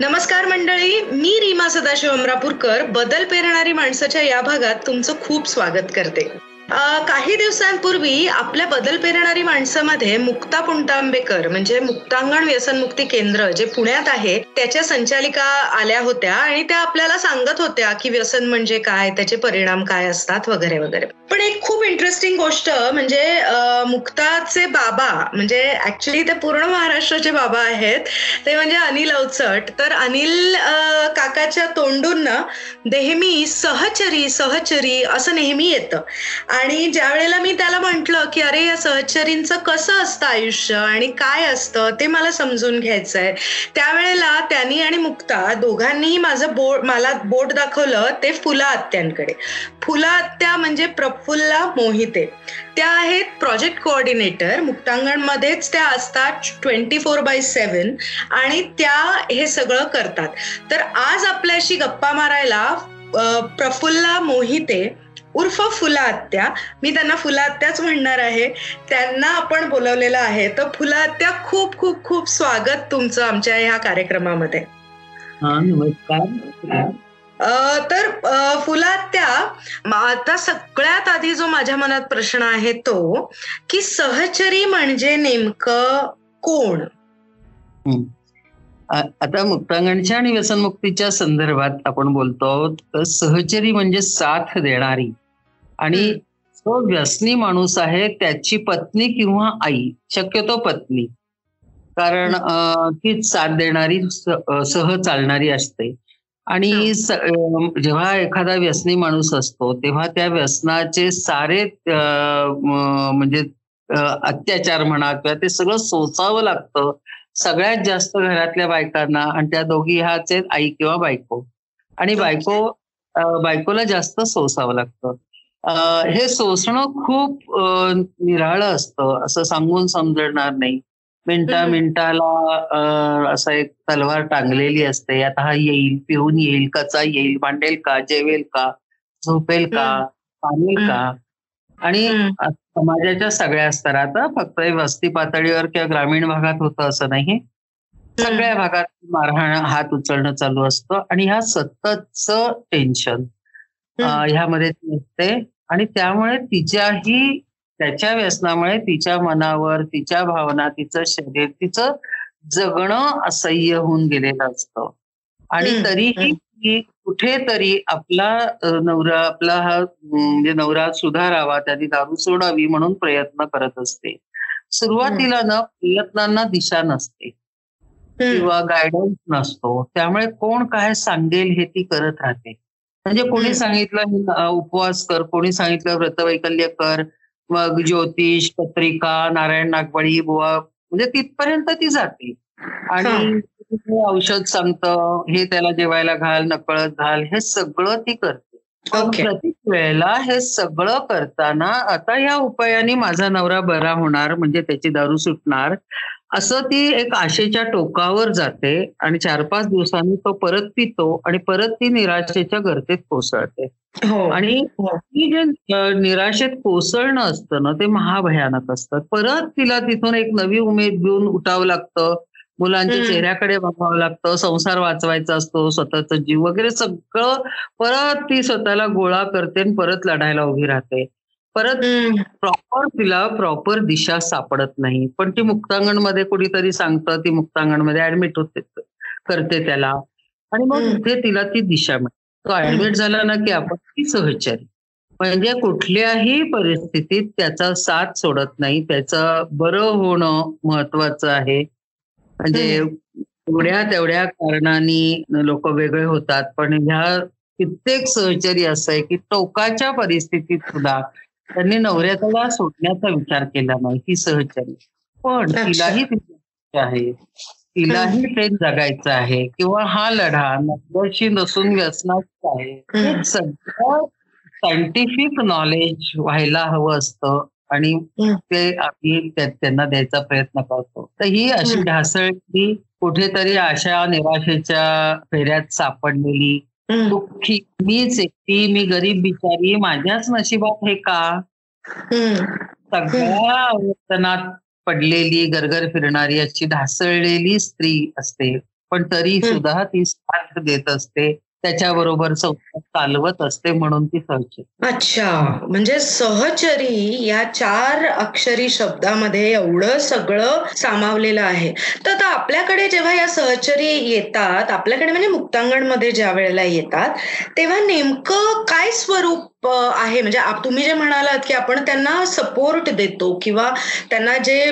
नमस्कार मंडळी मी रीमा सदाशिव अमरापूरकर बदल पेरणारी माणसाच्या या भागात तुमचं खूप स्वागत करते. काही दिवसांपूर्वी आपल्या बदल पेरणारी माणसामध्ये मुक्ता पुंटांबेकर म्हणजे मुक्तांगण व्यसनमुक्ती केंद्र जे पुण्यात आहे त्याच्या संचालिका आल्या होत्या आणि त्या आपल्याला सांगत होत्या की व्यसन म्हणजे काय त्याचे परिणाम काय असतात वगैरे वगैरे. पण एक खूप इंटरेस्टिंग गोष्ट म्हणजे मुक्ताचे बाबा म्हणजे ऍक्च्युली ते पूर्ण महाराष्ट्राचे बाबा आहेत. ते म्हणजे अनिल अवचट. तर अनिल काकाच्या तोंडून नेहमी सहचरी सहचरी असं नेहमी येतं. आणि ज्या वेळेला मी त्याला म्हंटल की अरे या सहचरींचं कसं असतं आयुष्य आणि काय असतं ते मला समजून घ्यायचंय. त्यावेळेला त्यांनी आणि मुक्ता दोघांनीही माझं बोट मला बोट दाखवलं ते फुला आत्यांकडे. फुला आत्या म्हणजे प्रफुल्ला मोहिते. त्या आहेत प्रोजेक्ट कोऑर्डिनेटर मुक्तांगणमध्येच त्या असतात ट्वेंटी फोर बाय सेवन आणि त्या हे सगळं करतात. तर आज आपल्याशी गप्पा मारायला प्रफुल्ला मोहिते उर्फ फुला आत्या. मी त्यांना फुला आत्याच म्हणणार आहे. त्यांना आपण बोलवलेलं आहे. तर फुला आत्या खूप खूप खूप स्वागत तुमचं आमच्या ह्या कार्यक्रमामध्ये. नमस्कार. तर फुलात्या आता सगळ्यात आधी जो माझ्या मनात प्रश्न आहे तो की सहचरी म्हणजे नेमकं कोण? आता मुक्तांगणच्या आणि व्यसनमुक्तीच्या संदर्भात आपण बोलतो सहचरी म्हणजे साथ देणारी. आणि जो व्यसनी माणूस आहे त्याची पत्नी किंवा आई शक्यतो पत्नी. कारण तीच साथ देणारी सह चालणारी असते. आणि जेव्हा एखादा व्यसनी माणूस असतो तेव्हा त्या व्यसनाचे सारे म्हणजे अत्याचार म्हणा किंवा ते सगळं सोसावं लागतं. सगळ्यात जास्त घरातल्या बायकांना आणि त्या दोघी ह्याच आहेत आई किंवा बायको. आणि बायको बायकोला जास्त सोसावं लागतं. हे सोसणं खूप निराळं असतं असं सांगून समजणार नाही. मिनटा मिनिटाला असं एक तलवार टांगलेली असते. आता हा येईल पिऊन येईल कचा येईल भांडेल का जेवेल का झोपेल का पाणेल का? आणि समाजाच्या सगळ्या स्तरात फक्त वस्ती पातळीवर किंवा ग्रामीण भागात होतं असं नाही सगळ्या भागात मारहाण हात उचलणं चालू असतं आणि ह्या सततच टेन्शन ह्यामध्ये असते आणि त्यामुळे तिच्याही त्याच्या व्यसनामुळे तिच्या मनावर तिच्या भावना तिचं शरीर तिचं जगणं असह्य होऊन गेलेलं असतं. आणि तरीही कुठेतरी आपला नवरा आपला हा म्हणजे नवरा सुधारावा त्याने दारू सोडावी म्हणून प्रयत्न करत असते. सुरुवातीला ना प्रयत्नांना दिशा नसते किंवा गायडन्स नसतो. त्यामुळे कोण काय सांगेल हे ती करत राहते. म्हणजे कोणी सांगितलं उपवास कर कोणी सांगितलं व्रतवैकल्य कर मग ज्योतिष पत्रिका नारायण नागवळी बुवा म्हणजे तिथपर्यंत ती जाते. आणि औषध सांगतं हे त्याला जेवायला घाल नकळत घाल हे सगळं ती करते. प्रत्येक वेळेला हे सगळं करताना आता या उपायाने माझा नवरा बरा होणार म्हणजे त्याची दारू सुटणार. असं ती एक आशेच्या टोकावर जाते आणि चार पाच दिवसांनी तो परत पितो आणि परत ती निराशेच्या गर्तेत कोसळते. हो. आणि हो. ती जे निराशेत कोसळणं असतं ना ते महाभयानक असतं परत तिला तिथून एक नवी उमेद घेऊन उठावं लागतं. मुलांच्या चेहऱ्याकडे बघावं लागतं. संसार वाचवायचा असतो स्वतःचा जीव वगैरे सगळं परत ती स्वतःला गोळा करते आणि परत लढायला उभी राहते. परत प्रॉपर तिला प्रॉपर दिशा सापडत नाही. पण ती मुक्तांगणमध्ये कुणीतरी सांगतं ती मुक्तांगणमध्ये ऍडमिट होते करते त्याला. आणि मग तिथे तिला ती दिशा मिळते. तो ऍडमिट झाला ना की आपण ती सहचारी. म्हणजे कुठल्याही परिस्थितीत त्याचा साथ सोडत नाही. त्याचं बरं होणं महत्वाचं आहे. म्हणजे एवढ्या तेवढ्या कारणाने लोक वेगळे होतात. पण ह्या कित्येक सहचरी असं आहे की टोकाच्या परिस्थितीत सुद्धा त्यांनी नवऱ्याला सोडण्याचा विचार केला नाही ही सहचरी. पण तिलाही आहे. तिलाही ते जगायचं आहे किंवा हा लढा नव्याशी नसून व्यसनाचा आहे. सगळं सायंटिफिक नॉलेज व्हायला हवं असतं आणि ते आम्ही त्यांना द्यायचा प्रयत्न करतो. तर ही अशी ढासळती कुठेतरी अशा निराशेच्या फेऱ्यात सापडलेली दुःखी मीच एकटी मी गरीब बिचारी माझ्याच नशिबात हे का? सगळ्या आवर्तनात पडलेली गरगर फिरणारी अशी ढासळलेली स्त्री असते. पण तरी. सुद्धा ती साथ देत असते. त्याच्याबरोबर संसार चालवत असते म्हणून ती सहचरी. अच्छा. म्हणजे सहचरी या चार अक्षरी शब्दामध्ये एवढं सगळं सामावलेलं आहे. तर आता आपल्याकडे जेव्हा या सहचरी येतात आपल्याकडे म्हणजे मुक्तांगणमध्ये ज्या वेळेला येतात तेव्हा नेमकं काय स्वरूप आहे. म्हणजे आप- तुम्ही जे म्हणालात की आपण त्यांना सपोर्ट देतो किंवा त्यांना जे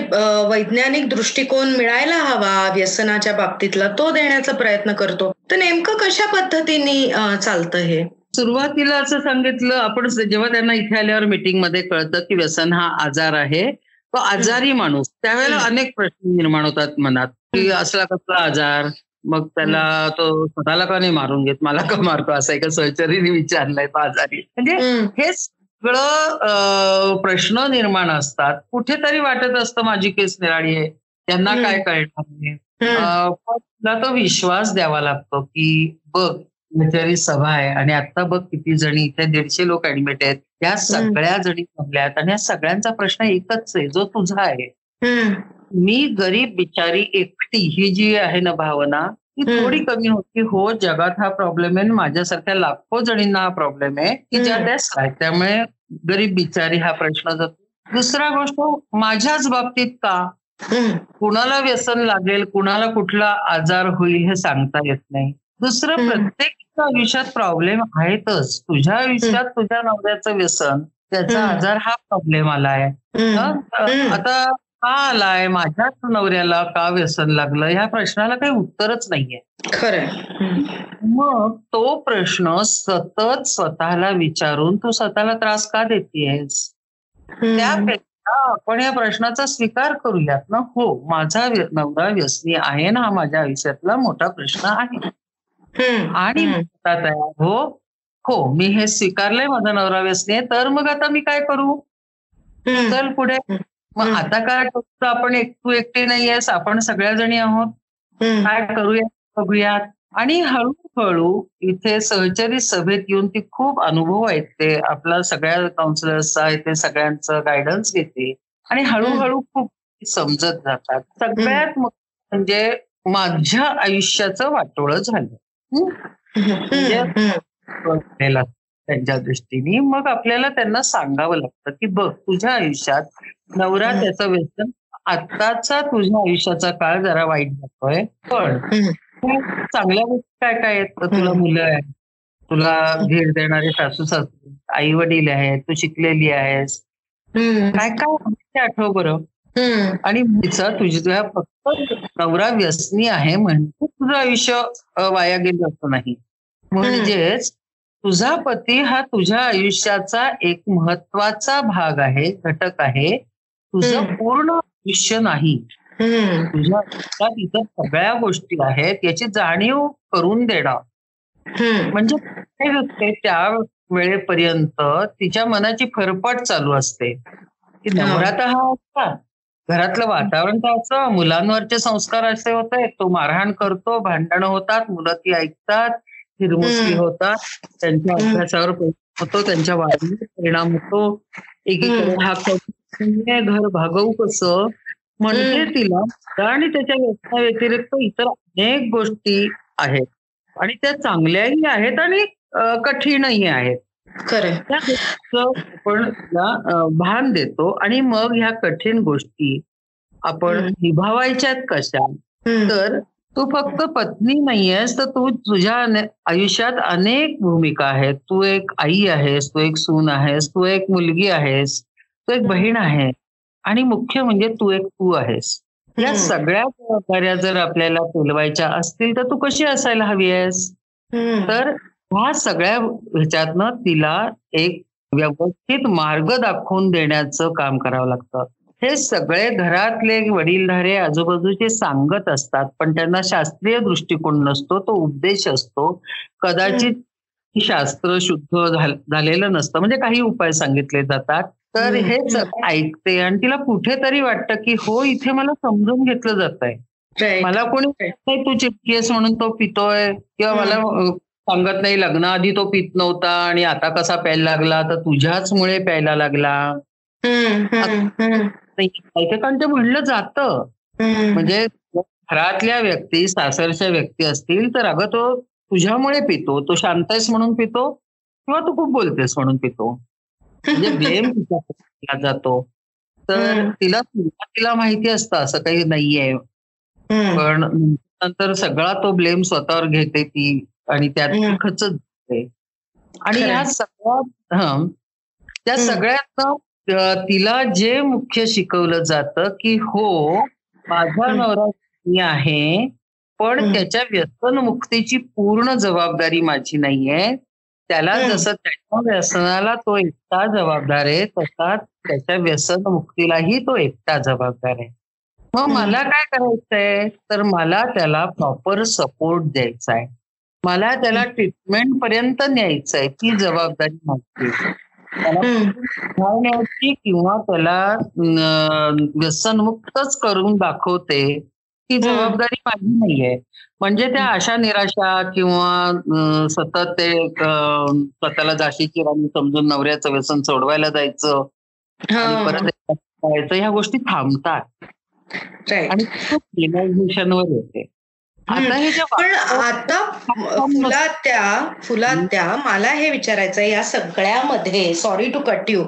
वैज्ञानिक दृष्टिकोन मिळायला हवा व्यसनाच्या बाबतीतला तो देण्याचा प्रयत्न करतो. तर नेमकं कशा पद्धतीने चालतं हे? सुरुवातीला असं सांगितलं आपण जेव्हा त्यांना इथे आल्यावर मीटिंगमध्ये कळतं की व्यसन हा आजार आहे. तो आजारी माणूस. त्यावेळेला. अनेक प्रश्न निर्माण होतात मनात. की असला कसला आजार मग त्याला तो स्वतःला का नाही मारून घेत? मला का मारतो? असं एका सहचरीने विचारलंय तो आजारी म्हणजे हे सगळं प्रश्न निर्माण असतात. कुठेतरी वाटत असतं माझी केस निराळी आहे. त्यांना. काय कळणार पण तुला तो विश्वास द्यावा लागतो की बघ विचारी सभा आहे आणि आता बघ किती जणी इथे दीडशे लोक ऍडमिट आहेत. या सगळ्या जणी जमल्या आहेत आणि या सगळ्यांचा प्रश्न एकच आहे जो तुझा आहे. मी गरीब बिचारी एकटी ही जी आहे ना भावना ती. थोडी कमी होती हो जगात हा प्रॉब्लेम आहे माझ्यासारख्या लाखो जणींना हा प्रॉब्लेम आहे की ज्या. त्या त्यामुळे गरीब बिचारी हा प्रश्न जातो दुसरा गोष्ट माझ्याच बाबतीत का कुणाला व्यसन लागेल कुणाला कुठला आजार होईल हे सांगता येत नाही दुसरं. प्रत्येक आयुष्यात प्रॉब्लेम आहेतच तुझ्या आयुष्यात तुझ्या नवऱ्याचं व्यसन त्याचा. आजार हा प्रॉब्लेम आलाय हम्म, हं? हम्म. आता का आलाय? माझ्याच नवऱ्याला का व्यसन लागलं ह्या प्रश्नाला काही उत्तरच नाहीये. हम्म, मग तो प्रश्न सतत स्वतःला विचारून तू स्वतःला त्रास का देतेयस? त्यापेक्षा आपण या प्रश्नाचा स्वीकार करूयात ना? हो माझा नवरा व्यसनी आहे ना? हा माझ्या आयुष्यातला मोठा प्रश्न आहे. आणि हो? हो मी हे स्वीकारलंय माझा नवरा व्यसनी आहे तर मग आता मी काय करू? चल पुढे. मग. आता काय करू आपण एक तू एकटी नाहीयेस आपण सगळ्या जणी आहोत काय करूया बघूयात. आणि हळूहळू इथे सहचरी सभेत येऊन ती खूप अनुभव ऐकते. आपला सगळ्या काउन्सिलर्सचा इथे सगळ्यांचं गायडन्स घेते. आणि हळूहळू खूप समजत जातात. सगळ्यात म्हणजे माझ्या आयुष्याचं वाटोळं झालं? म्हणजे त्यांच्या दृष्टीने मग आपल्याला त्यांना सांगावं लागतं की बघ तुझ्या आयुष्यात नवरा. त्याचं व्यसन आत्ताचा तुझ्या आयुष्याचा काळ जरा वाईट जातोय. पण चांगल्या गोष्टी काय काय आहेत? तुला. मुलं आहेत. तुला धीर देणारे सासू सासू आई वडील आहेत तू शिकलेली आहेस. काय काय आठव बरं. आणि तिचा तुझ्या फक्त नवरा व्यसनी आहे म्हणजे तुझं आयुष्य वाया गेलं असं नाही. म्हणजेच तुझा पती हा तुझ्या आयुष्याचा एक महत्त्वाचा भाग आहे घटक आहे. तुझं. पूर्ण आयुष्य नाही तुझ्या इतर सगळ्या गोष्टी आहेत याची जाणीव करून देणं म्हणजे काय त्या वेळेपर्यंत तिच्या मनाची फरफट चालू असते की. नवरा तर हा असता घरातलं वातावरण तर असं मुलांवरचे संस्कार असे होत आहेत तो मारहाण करतो भांडणं होतात मुलं ती ऐकतात हिरमुसली हम्म. होतात त्यांच्या. अभ्यासावर परिणाम होतो त्यांच्या वाढीवर परिणाम होतो एकीकडे. हा कमी घर भागवू कसं? म्हणजे. तिला आणि त्याच्या व्यसना व्यतिरिक्त इतर अनेक गोष्टी आहेत. आणि त्या चांगल्याही आहेत आणि कठीणही आहेत. आपण तिला भान देतो आणि मग ह्या कठीण गोष्टी आपण. निभावायच्यात कशा? तर तू फक्त पत्नी नाहीयेस तर तू तुझ्या आयुष्यात अनेक भूमिका आहेत. तू एक आई आहेस तू एक सून आहेस तू एक मुलगी आहेस. तू एक बहीण आहे. आणि मुख्य म्हणजे तू एक तू आहेस. या. सगळ्या जबाबदाऱ्या जर आपल्याला पेलवायच्या असतील तर तू कशी असायला हवी आहेस? तर ह्या सगळ्या ह्याच्यातनं तिला एक व्यवस्थित मार्ग दाखवून देण्याचं काम करावं लागतं. हे सगळे घरातले वडीलधारे आजूबाजूचे सांगत असतात पण त्यांना शास्त्रीय दृष्टिकोन नसतो तो उपदेश असतो. कदाचित शास्त्र शुद्ध झाल- झालेलं नसतं. म्हणजे काही उपाय सांगितले जातात. तर. हे सगळं ऐकते आणि तिला कुठेतरी वाटतं की हो इथे मला समजून घेतलं जात आहे. मला कोणी तू चिटकी आहेस म्हणून तो पितोय किंवा. मला सांगत नाही लग्नाआधी तो पित नव्हता आणि आता कसा प्यायला लागला तर तुझ्याचमुळे प्यायला लागला नाही, एकेकांचं म्हणलं जातं. म्हणजे घरातल्या व्यक्ती सासरच्या व्यक्ती असतील तर अगं तो तुझ्यामुळे पितो तो शांत आहेस म्हणून पितो किंवा तू खूप बोलतेस म्हणून पितो म्हणजे ब्लेम तिच्या जातो तर. तिला तिला माहिती असतं असं काही नाहीये. पण नंतर सगळा तो ब्लेम स्वतःवर घेते ती आणि त्यात. खचत जाते आणि सगळ्यात हं, त्या. सगळ्यात तिला जे मुख्य शिकवलं जातं की हो माझा. नवरा मी आहे पण. त्याच्या व्यसन मुक्तीची पूर्ण जबाबदारी माझी नाहीये त्याला. जसं त्याच्या व्यसनाला तो एकटा जबाबदार आहे तसा त्याच्या व्यसन मुक्तीलाही तो एकटा जबाबदार आहे मग. मला काय करायचंय तर मला त्याला प्रॉपर सपोर्ट द्यायचा आहे मला त्याला ट्रीटमेंट पर्यंत न्यायचंय ती जबाबदारी माझी आहे. त्याला हम्म. न्यायची किंवा त्याला व्यसनमुक्तच करून दाखवते ही जबाबदारी माझी नाहीये म्हणजे त्या आशा निराशा किंवा सतत ते स्वतःला जाशीची राणी समजून नवऱ्याचं व्यसन सोडवायला जायचं. परत करायचं ह्या गोष्टी थांबतात. आणि येते. आता हे पण आता फुलात्या फुलात्या मला हे विचारायचं या सगळ्यामध्ये सॉरी टू कट यू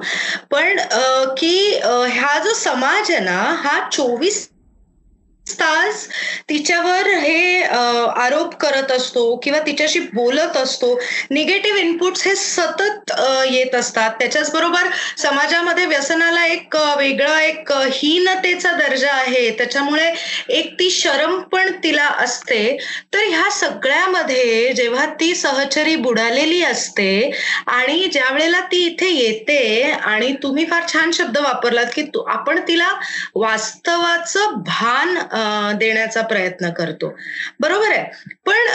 पण की अं, हा जो समाज आहे ना हा चोवीस तास तिच्यावर हे आरोप करत असतो किंवा तिच्याशी बोलत असतो निगेटिव्ह इनपुट्स हे सतत येत असतात. त्याच्याच बरोबर समाजामध्ये व्यसनाला एक वेगळा एक हीनतेचा दर्जा आहे. त्याच्यामुळे एक ती शरम पण तिला असते. तर ह्या सगळ्यामध्ये जेव्हा ती सहचरी बुडालेली असते आणि ज्या वेळेला ती इथे येते आणि तुम्ही फार छान शब्द वापरलात की आपण तिला वास्तवाचं भान देण्याचा प्रयत्न करतो. बरोबर आहे. पण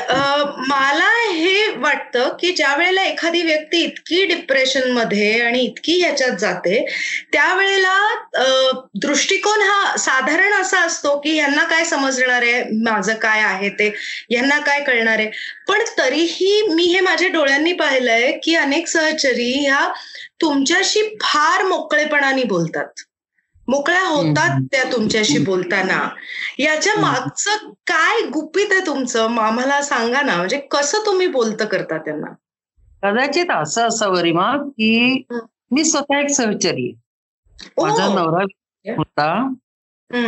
मला हे वाटतं की ज्या वेळेला एखादी व्यक्ती इतकी डिप्रेशनमध्ये आणि इतकी ह्याच्यात जाते त्यावेळेला दृष्टिकोन हा साधारण असा असतो की यांना काय समजणार आहे माझं काय आहे ते यांना काय कळणार आहे. पण तरीही मी हे माझ्या डोळ्यांनी पाहिलंय की अनेक सहचरी ह्या तुमच्याशी फार मोकळेपणाने बोलतात. मोकळ्या होतात. त्या तुमच्याशी बोलताना. याच्या. मागचं काय गुपित आहे तुमचं? आम्हाला सांगा ना. म्हणजे कसं तुम्ही बोलतं करता त्यांना? कदाचित असं असावं रिमा की. मी स्वतः एक सहचरी माझा नवरा होता.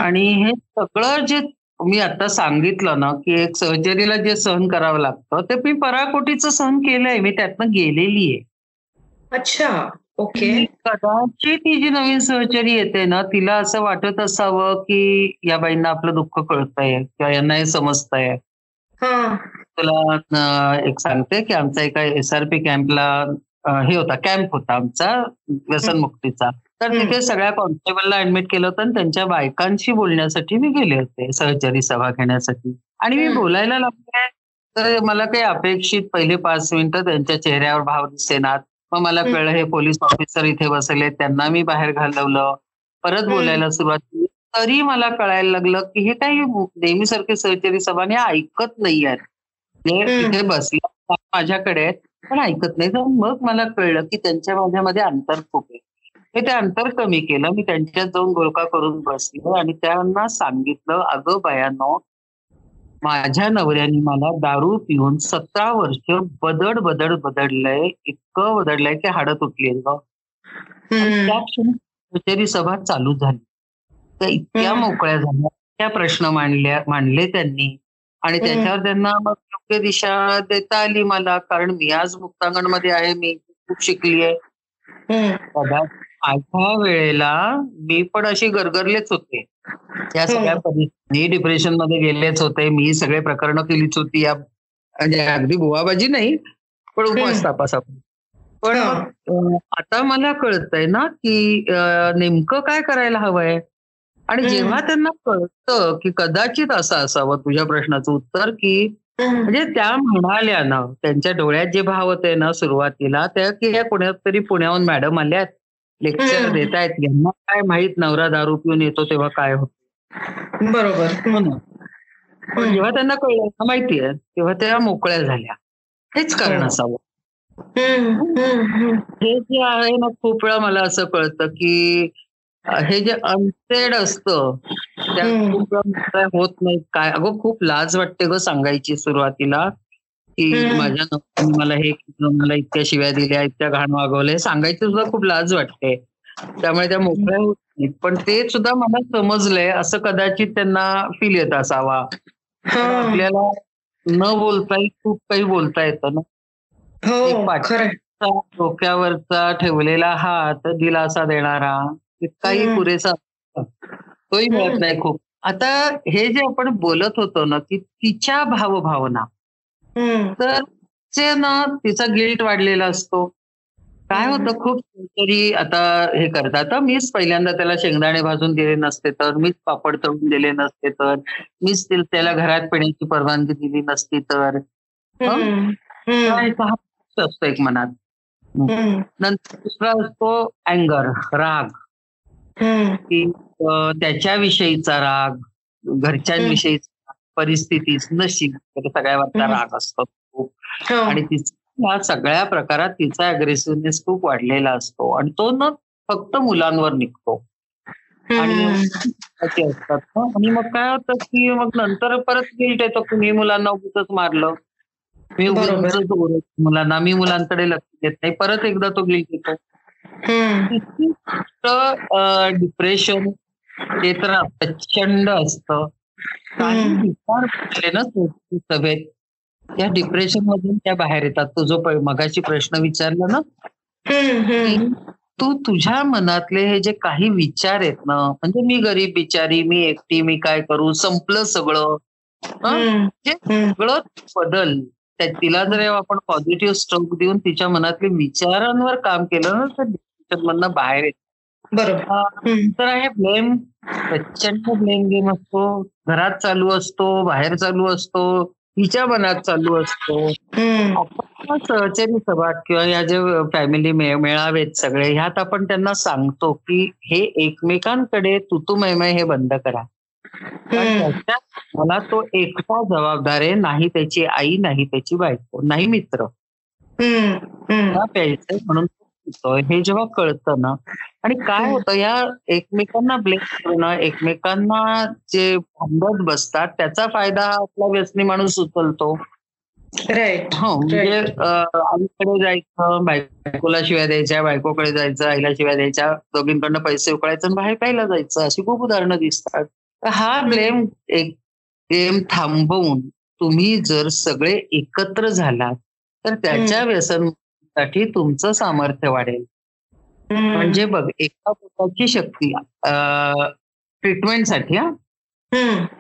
आणि हे सगळं जे मी आता सांगितलं ना की एक सर्जरीला जे सहन करावं लागतं ते मी पराकोटीचं सहन केलंय. मी त्यातनं गेलेली आहे. अच्छा. ओके. कदाचित ही जी नवीन सहचरी येते ना तिला असं वाटत असावं की या बाईंना आपलं दुःख कळतंय किंवा यांना हे समजतंय. हा. तुला एक सांगते की आमचा एका एसआरपी कॅम्पला हे होता कॅम्प होता आमचा व्यसनमुक्तीचा तर. तिथे सगळ्या कॉन्स्टेबलला ऍडमिट केलं होतं आणि त्यांच्या बायकांशी बोलण्यासाठी मी गेले होते सहचरी सभा घेण्यासाठी. आणि मी. बोलायला लागले तर मला काही अपेक्षित पहिले पाच मिनिटं त्यांच्या चेहऱ्यावर भाव दिसेनात. मग मला. कळलं हे पोलीस ऑफिसर इथे बसले त्यांना मी बाहेर घालवलं. परत. बोलायला सुरुवात केली. तरी मला कळायला लागलं की हे काही नेहमीसारखे सहचरी सभाने ऐकत नाही. तिथे बसले माझ्याकडे आहेत, पण ऐकत नाही. तर मग मला कळलं की त्यांच्या माझ्यामध्ये अंतर खूप आहे. हे ते अंतर कमी केलं. मी त्यांच्यात जाऊन गोलका करून बसलो आणि त्यांना सांगितलं अगं बायानो माझ्या नवऱ्याने मला दारू पिऊन सतरा वर्ष बदड बदड बदडलंय इतकं बदडलंय की हाडं तुटली. त्या क्षणी कचेरी सभा चालू झाली त्या इतक्या. मोकळ्या झाल्या त्या प्रश्न मांडल्या मांडले त्यांनी आणि. त्याच्यावर त्यांना मग योग्य दिशा देता आली मला कारण मी आज मुक्तांगणमध्ये आहे मी खूप शिकली आहे. कदाचित माझ्या वेळेला मी पण अशी गरगरलेच होते त्या सगळ्या परिस्थिती डिप्रेशनमध्ये गेलेच होते मी सगळे प्रकरणं केलीच होती या म्हणजे अगदी बुवाबाजी नाही पण उपवास. तापासापण पण हा. आता मला कळतंय ना की नेमकं काय करायला हवंय आणि. जेव्हा त्यांना कळतं की कदाचित असं असावं तुझ्या प्रश्नाचं उत्तर की. म्हणजे त्या म्हणाल्या ना त्यांच्या डोळ्यात जे भाव होते ना सुरुवातीला त्या की या तरी पुण्याहून मॅडम आल्यात लेक्चर हम्म. देत आहेत यांना काय माहीत नवरा दारू पिऊन येतो तेव्हा काय होतं बरोबर हो. पण. जेव्हा त्यांना कळलं माहितीये तेव्हा त्या मोकळ्या झाल्या हेच कारण. असावं. हे जे आहे ना खूप वेळा मला असं कळतं की हे जे अनसेड असतं त्या. खूप होत नाही काय अगं खूप लाज वाटते ग सांगायची सुरुवातीला की. माझ्या नवऱ्याने मला हे मला इतक्या शिव्या दिल्या इतक्या घाण वागवलं हे सांगायची सुद्धा खूप लाज वाटते त्यामुळे त्या मोकळ्या होत नाहीत पण ते सुद्धा मला समजलंय असं कदाचित त्यांना फील येत असावा. आपल्याला न बोलताही खूप काही बोलता येतं ना हो डोक्यावरचा ठेवलेला हात दिलासा देणारा इतकाही. पुरेसा. तोही मिळत. नाही खूप आता हे जे आपण बोलत होतो ना की तिच्या भावभावना. तर ते ना तिचा गिल्ट वाढलेला असतो. काय होतं खूप तरी आता हे करतात. तर मीच पहिल्यांदा त्याला शेंगदाणे भाजून दिले नसते तर मीच पापड तळून दिले नसते तर मीच त्याला घरात पिण्याची परवानगी दिली नसती तर. असतो एक मनात. नंतर दुसरा असतो अँगर राग. की त्याच्याविषयीचा राग घरच्यांविषयीचा राग, परिस्थिती नशीब वगैरे सगळ्यावरचा. राग असतो खूप हो. आणि तिचा सगळ्या प्रकारात तिचा अग्रेसिव्हनेस खूप वाढलेला असतो आणि तो न फक्त मुलांवर निघतो आणि असतात ना. आणि मग काय होतं की मग नंतर परत गिल्ट येतो की मी मुलांना उगीच मारलं मी. उगीच मुलांना मी मुलांकडे लक्ष देत नाही परत एकदा तो गिल्ट येतो. डिप्रेशन ते तर प्रचंड असतं ना त्या डिप्रेशन मधून त्या बाहेर येतात. तो जो मगाशी प्रश्न विचारला ना तू तुझ्या मनातले हे जे काही विचार आहेत ना म्हणजे मी गरीब बिचारी मी एकटी मी काय करू संपलं सगळं. हं? सगळं बदल तिला जर आपण पॉझिटिव्ह स्ट्रोक देऊन तिच्या मनातल्या विचारांवर काम केलं ना तर डिप्रेशन मधनं बाहेर येत. बरोबर. तर आहे ब्लेम प्रचंड ब्लेम गेम असतो. घरात चालू असतो बाहेर चालू असतो तिच्या मनात चालू असतो. आपण सहचरी सभा किंवा या जे फॅमिली मेळावेत सगळे ह्यात आपण त्यांना सांगतो की हे एकमेकांकडे तुतुमयमय हे बंद करा. मला तो एकटा जबाबदार आहे नाही त्याची आई नाही त्याची बायको नाही मित्र. प्यायचंय म्हणून तो पितोय हे जेव्हा कळतं ना आणि काय होतं या एकमेकांना ब्लेम करणं एकमेकांना जे भांडत बसतात त्याचा फायदा हा आपला व्यसनी माणूस उचलतो. राईट हो म्हणजे आईकडे जायचं बायकोला शिव्या द्यायच्या बायकोकडे जायचं आईला शिव्या द्यायच्या दोघींकडनं पैसे उकळायचं आणि बाहेर प्यायला जायचं अशी खूप उदाहरणं दिसतात. तर हा ब्लेम एक गेम थांबवून तुम्ही जर सगळे एकत्र झालात तर त्याच्या व्यसनासाठी तुमचं सामर्थ्य वाढेल. म्हणजे बघ एका पोटाची शक्ती ट्रीटमेंटसाठी हा.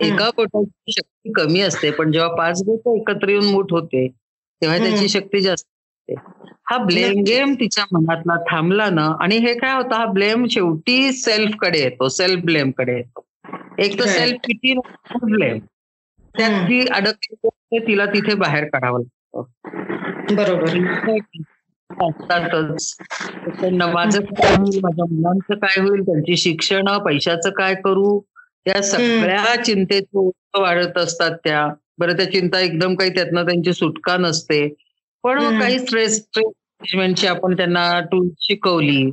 एका पोटाची शक्ती कमी असते पण जेव्हा पाच बोट एकत्र येऊन मूठ होते तेव्हा. त्याची शक्ती जास्त असते. हा ब्लेम. गेम तिच्या मनातला थांबला ना आणि हे काय होतं हा ब्लेम शेवटी सेल्फकडे येतो सेल्फ ब्लेमकडे येतो. एक तर. Self pity blame. त्यात. ती अडकली तिला तिथे बाहेर काढावं लागतं. बरोबर. असतातच. माझं काय होईल? माझ्या मुलांचं काय होईल? त्यांची शिक्षण पैशाचं काय करू? त्या सगळ्या चिंतेत वाढत असतात त्या. बरं त्या चिंता एकदम काही त्यातनं त्यांची सुटका नसते. पण. काही स्ट्रेस मॅनेजमेंटची आपण त्यांना टूल शिकवली.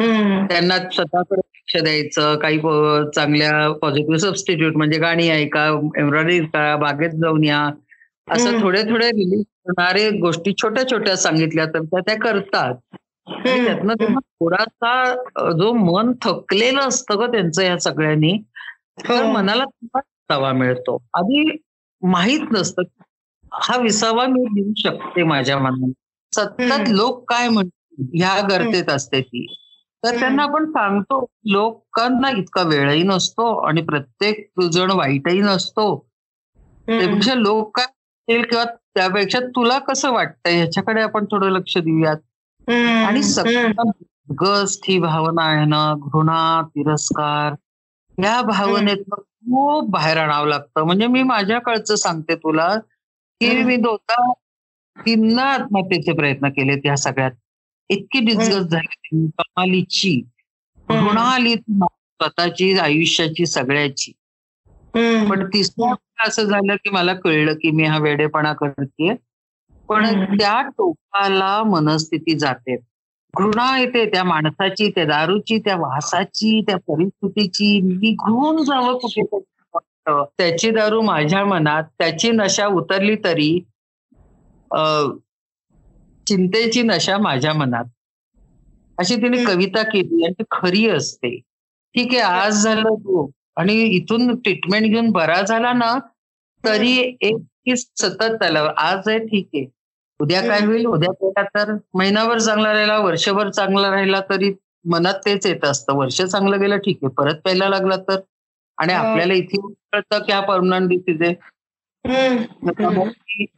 हम्म. त्यांना स्वतःकडे लक्ष द्यायचं. काही प- चांगल्या पॉझिटिव्ह सबस्टिट्यूट म्हणजे गाणी ऐका एम्ब्रॉयडरी करा बागेत जाऊन या. असं. थोडे थोडे रिलीज करणारे गोष्टी छोट्या छोट्या सांगितल्या तर त्या त्या करतात त्यातनं थोडासा जो मन थकलेलं असतं ग त्यांचं या सगळ्यांनी तर हो. मनाला विसावा मिळतो आधी माहीत नसतं हा विसावा मी देऊ शकते माझ्या मनाला सतत. लोक काय म्हणतील ह्या गर्तेत असते ती तर. त्यांना आपण सांगतो लोकांना इतका वेळही नसतो आणि प्रत्येक जण वाईटही नसतो. त्यापेक्षा लोक काय म्हणतील किंवा त्यापेक्षा तुला कसं वाटतंय ह्याच्याकडे आपण थोडं लक्ष देऊयात. आणि गस ही भावना आहे ना घृणा तिरस्कार या भावनेतनं खूप बाहेर आणावं लागतं म्हणजे मी माझ्याकडचं सांगते तुला की. मी दोनदा तीनदा आत्महत्येचे प्रयत्न केले त्या सगळ्यात इतकी डिस्गस झाली कमालीची. घृणा आली स्वतःची आयुष्याची सगळ्याची. पण तिसऱ्या असं झालं की मला कळलं की मी हा वेडेपणा करते पण. त्या टोकाला मनस्थिती जाते. घृणा येते त्या माणसाची त्या दारूची त्या वासाची त्या परिस्थितीची. निघून जावं कुठे त्याची दारू माझ्या मनात त्याची नशा उतरली तरी चिंतेची नशा माझ्या मनात. अशी तिने कविता केली आणि ती खरी असते. ठीक आहे आज झालं तू. आणि इथून ट्रीटमेंट घेऊन बरा झाला ना तरी एक सतत त्याला आज आहे ठीक आहे. उद्या काय होईल? उद्या केला तर महिनाभर चांगला राहिला वर्षभर चांगला राहिला तरी मनात तेच येत असतं. वर्ष चांगलं गेलं ठीक आहे. परत प्यायला लागला तर. आणि आपल्याला इथे कळतं की हा परमनंट डिसीज आहे.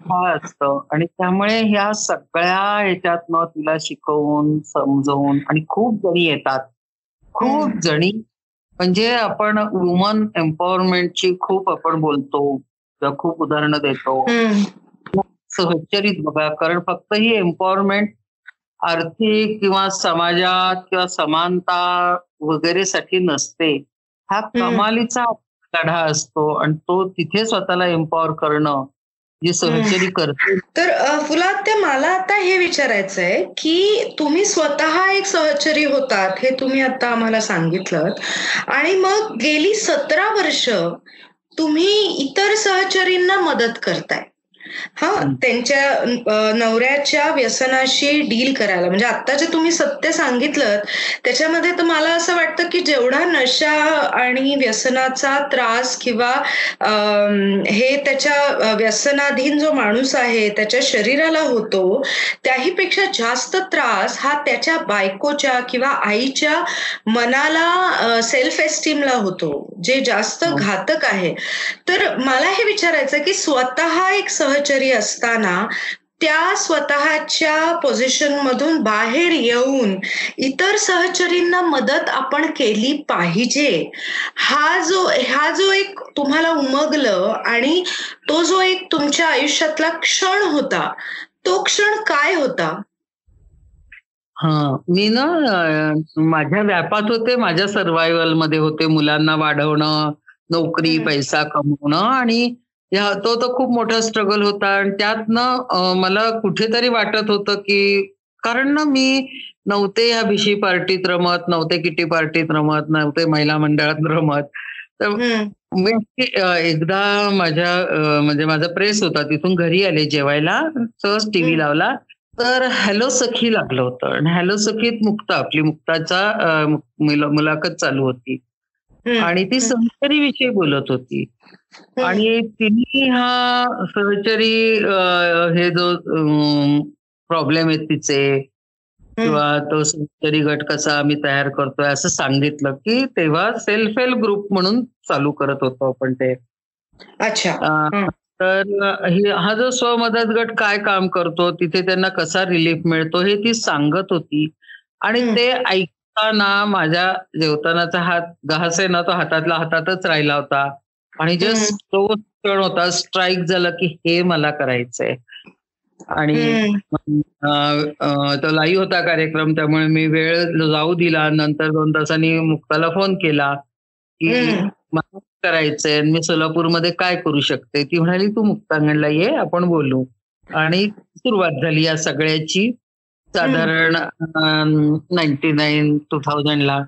हा असतं. आणि त्यामुळे ह्या सगळ्या ह्याच्यातनं तिला शिकवून समजवून आणि खूप जणी येतात. खूप जणी म्हणजे आपण वुमन एम्पॉवरमेंटची खूप आपण बोलतो किंवा खूप उदाहरणं देतो. सहचरित बघा कारण फक्त ही एम्पॉवरमेंट आर्थिक किंवा समाजात किंवा समानता वगैरे साठी नसते. हा कमालीचा लढा असतो आणि तो तिथे स्वतःला एम्पॉवर करणं जे सहचरी करते. तर फुलात मला आता हे विचारायचं आहे की तुम्ही स्वतः एक सहचरी होतात हे तुम्ही आता आम्हाला सांगितलं. आणि मग गेली सतरा वर्ष तुम्ही इतर सहचरींना मदत करताय. हा त्यांच्या नवऱ्याच्या व्यसनाशी डील करायला. म्हणजे आता जे तुम्ही सत्य सांगितलं त्याच्यामध्ये तर मला असं वाटतं की जेवढा नशा आणि व्यसनाचा त्रास किंवा हे त्याच्या व्यसनाधीन जो माणूस आहे त्याच्या शरीराला होतो त्याहीपेक्षा जास्त त्रास हा त्याच्या बायकोच्या किंवा आईच्या मनाला सेल्फ एस्टीमला होतो. जे जास्त हो. घातक आहे. तर मला हे विचारायचं की स्वतः एक सह सहचरी असताना त्या स्वतःच्या पोझिशन मधून बाहेर येऊन इतर सहचरींना मदत आपण केली पाहिजे. हा जो हा जो एक तुम्हाला उमगलं आणि तो जो एक तुमच्या आयुष्यातला क्षण होता तो क्षण काय होता? हा मी ना माझ्या व्यापात होते माझ्या सर्वायवलमध्ये होते मुलांना वाढवणं नोकरी पैसा कमवणं आणि तो तर खूप मोठा स्ट्रगल होता. आणि त्यातनं मला कुठेतरी वाटत होतं की कारण ना मी नव्हते ह्या भिशी पार्टीत रमत नव्हते किटी पार्टीत रमत नव्हते महिला मंडळात रमत. तर मी एकदा माझ्या म्हणजे माझा प्रेस होता तिथून घरी आले जेवायला सहज टीव्ही लावला. तर हॅलो सखी लागलं होतं. आणि हॅलो सखीत मुक्ता आपली मुक्ताचा मुलाखत चालू होती. आणि ती सहचरी विषयी बोलत होती. आणि तिने हा सहचरी हे जो प्रॉब्लेम आहेत तिचे किंवा तो सहचरी गट कसा आम्ही तयार करतोय असं सांगितलं की तेव्हा सेल्फ हेल्प ग्रुप म्हणून चालू करत होतो आपण ते. अच्छा. तर हा जो स्वमदत गट काय काम करतो तिथे त्यांना कसा रिलीफ मिळतो हे ती सांगत होती. आणि ते ऐकताना माझ्या जेवतानाचा हात घास आहे ना तो हातातला हातातच राहिला होता. आणि जस्ट तो क्षण होता स्ट्राईक झाला की हे मला करायचंय. आणि तो लाईव्ह होता कार्यक्रम त्यामुळे मी वेळ जाऊ दिला. नंतर दोन तासांनी मुक्ताला फोन केला की मला करायचंय मी सोलापूरमध्ये काय करू शकते? ती म्हणाली तू मुक्तांगणला ये आपण बोलू. आणि सुरुवात झाली या सगळ्याची. साधारण नाईन्टी नाईन टू थाउजंडला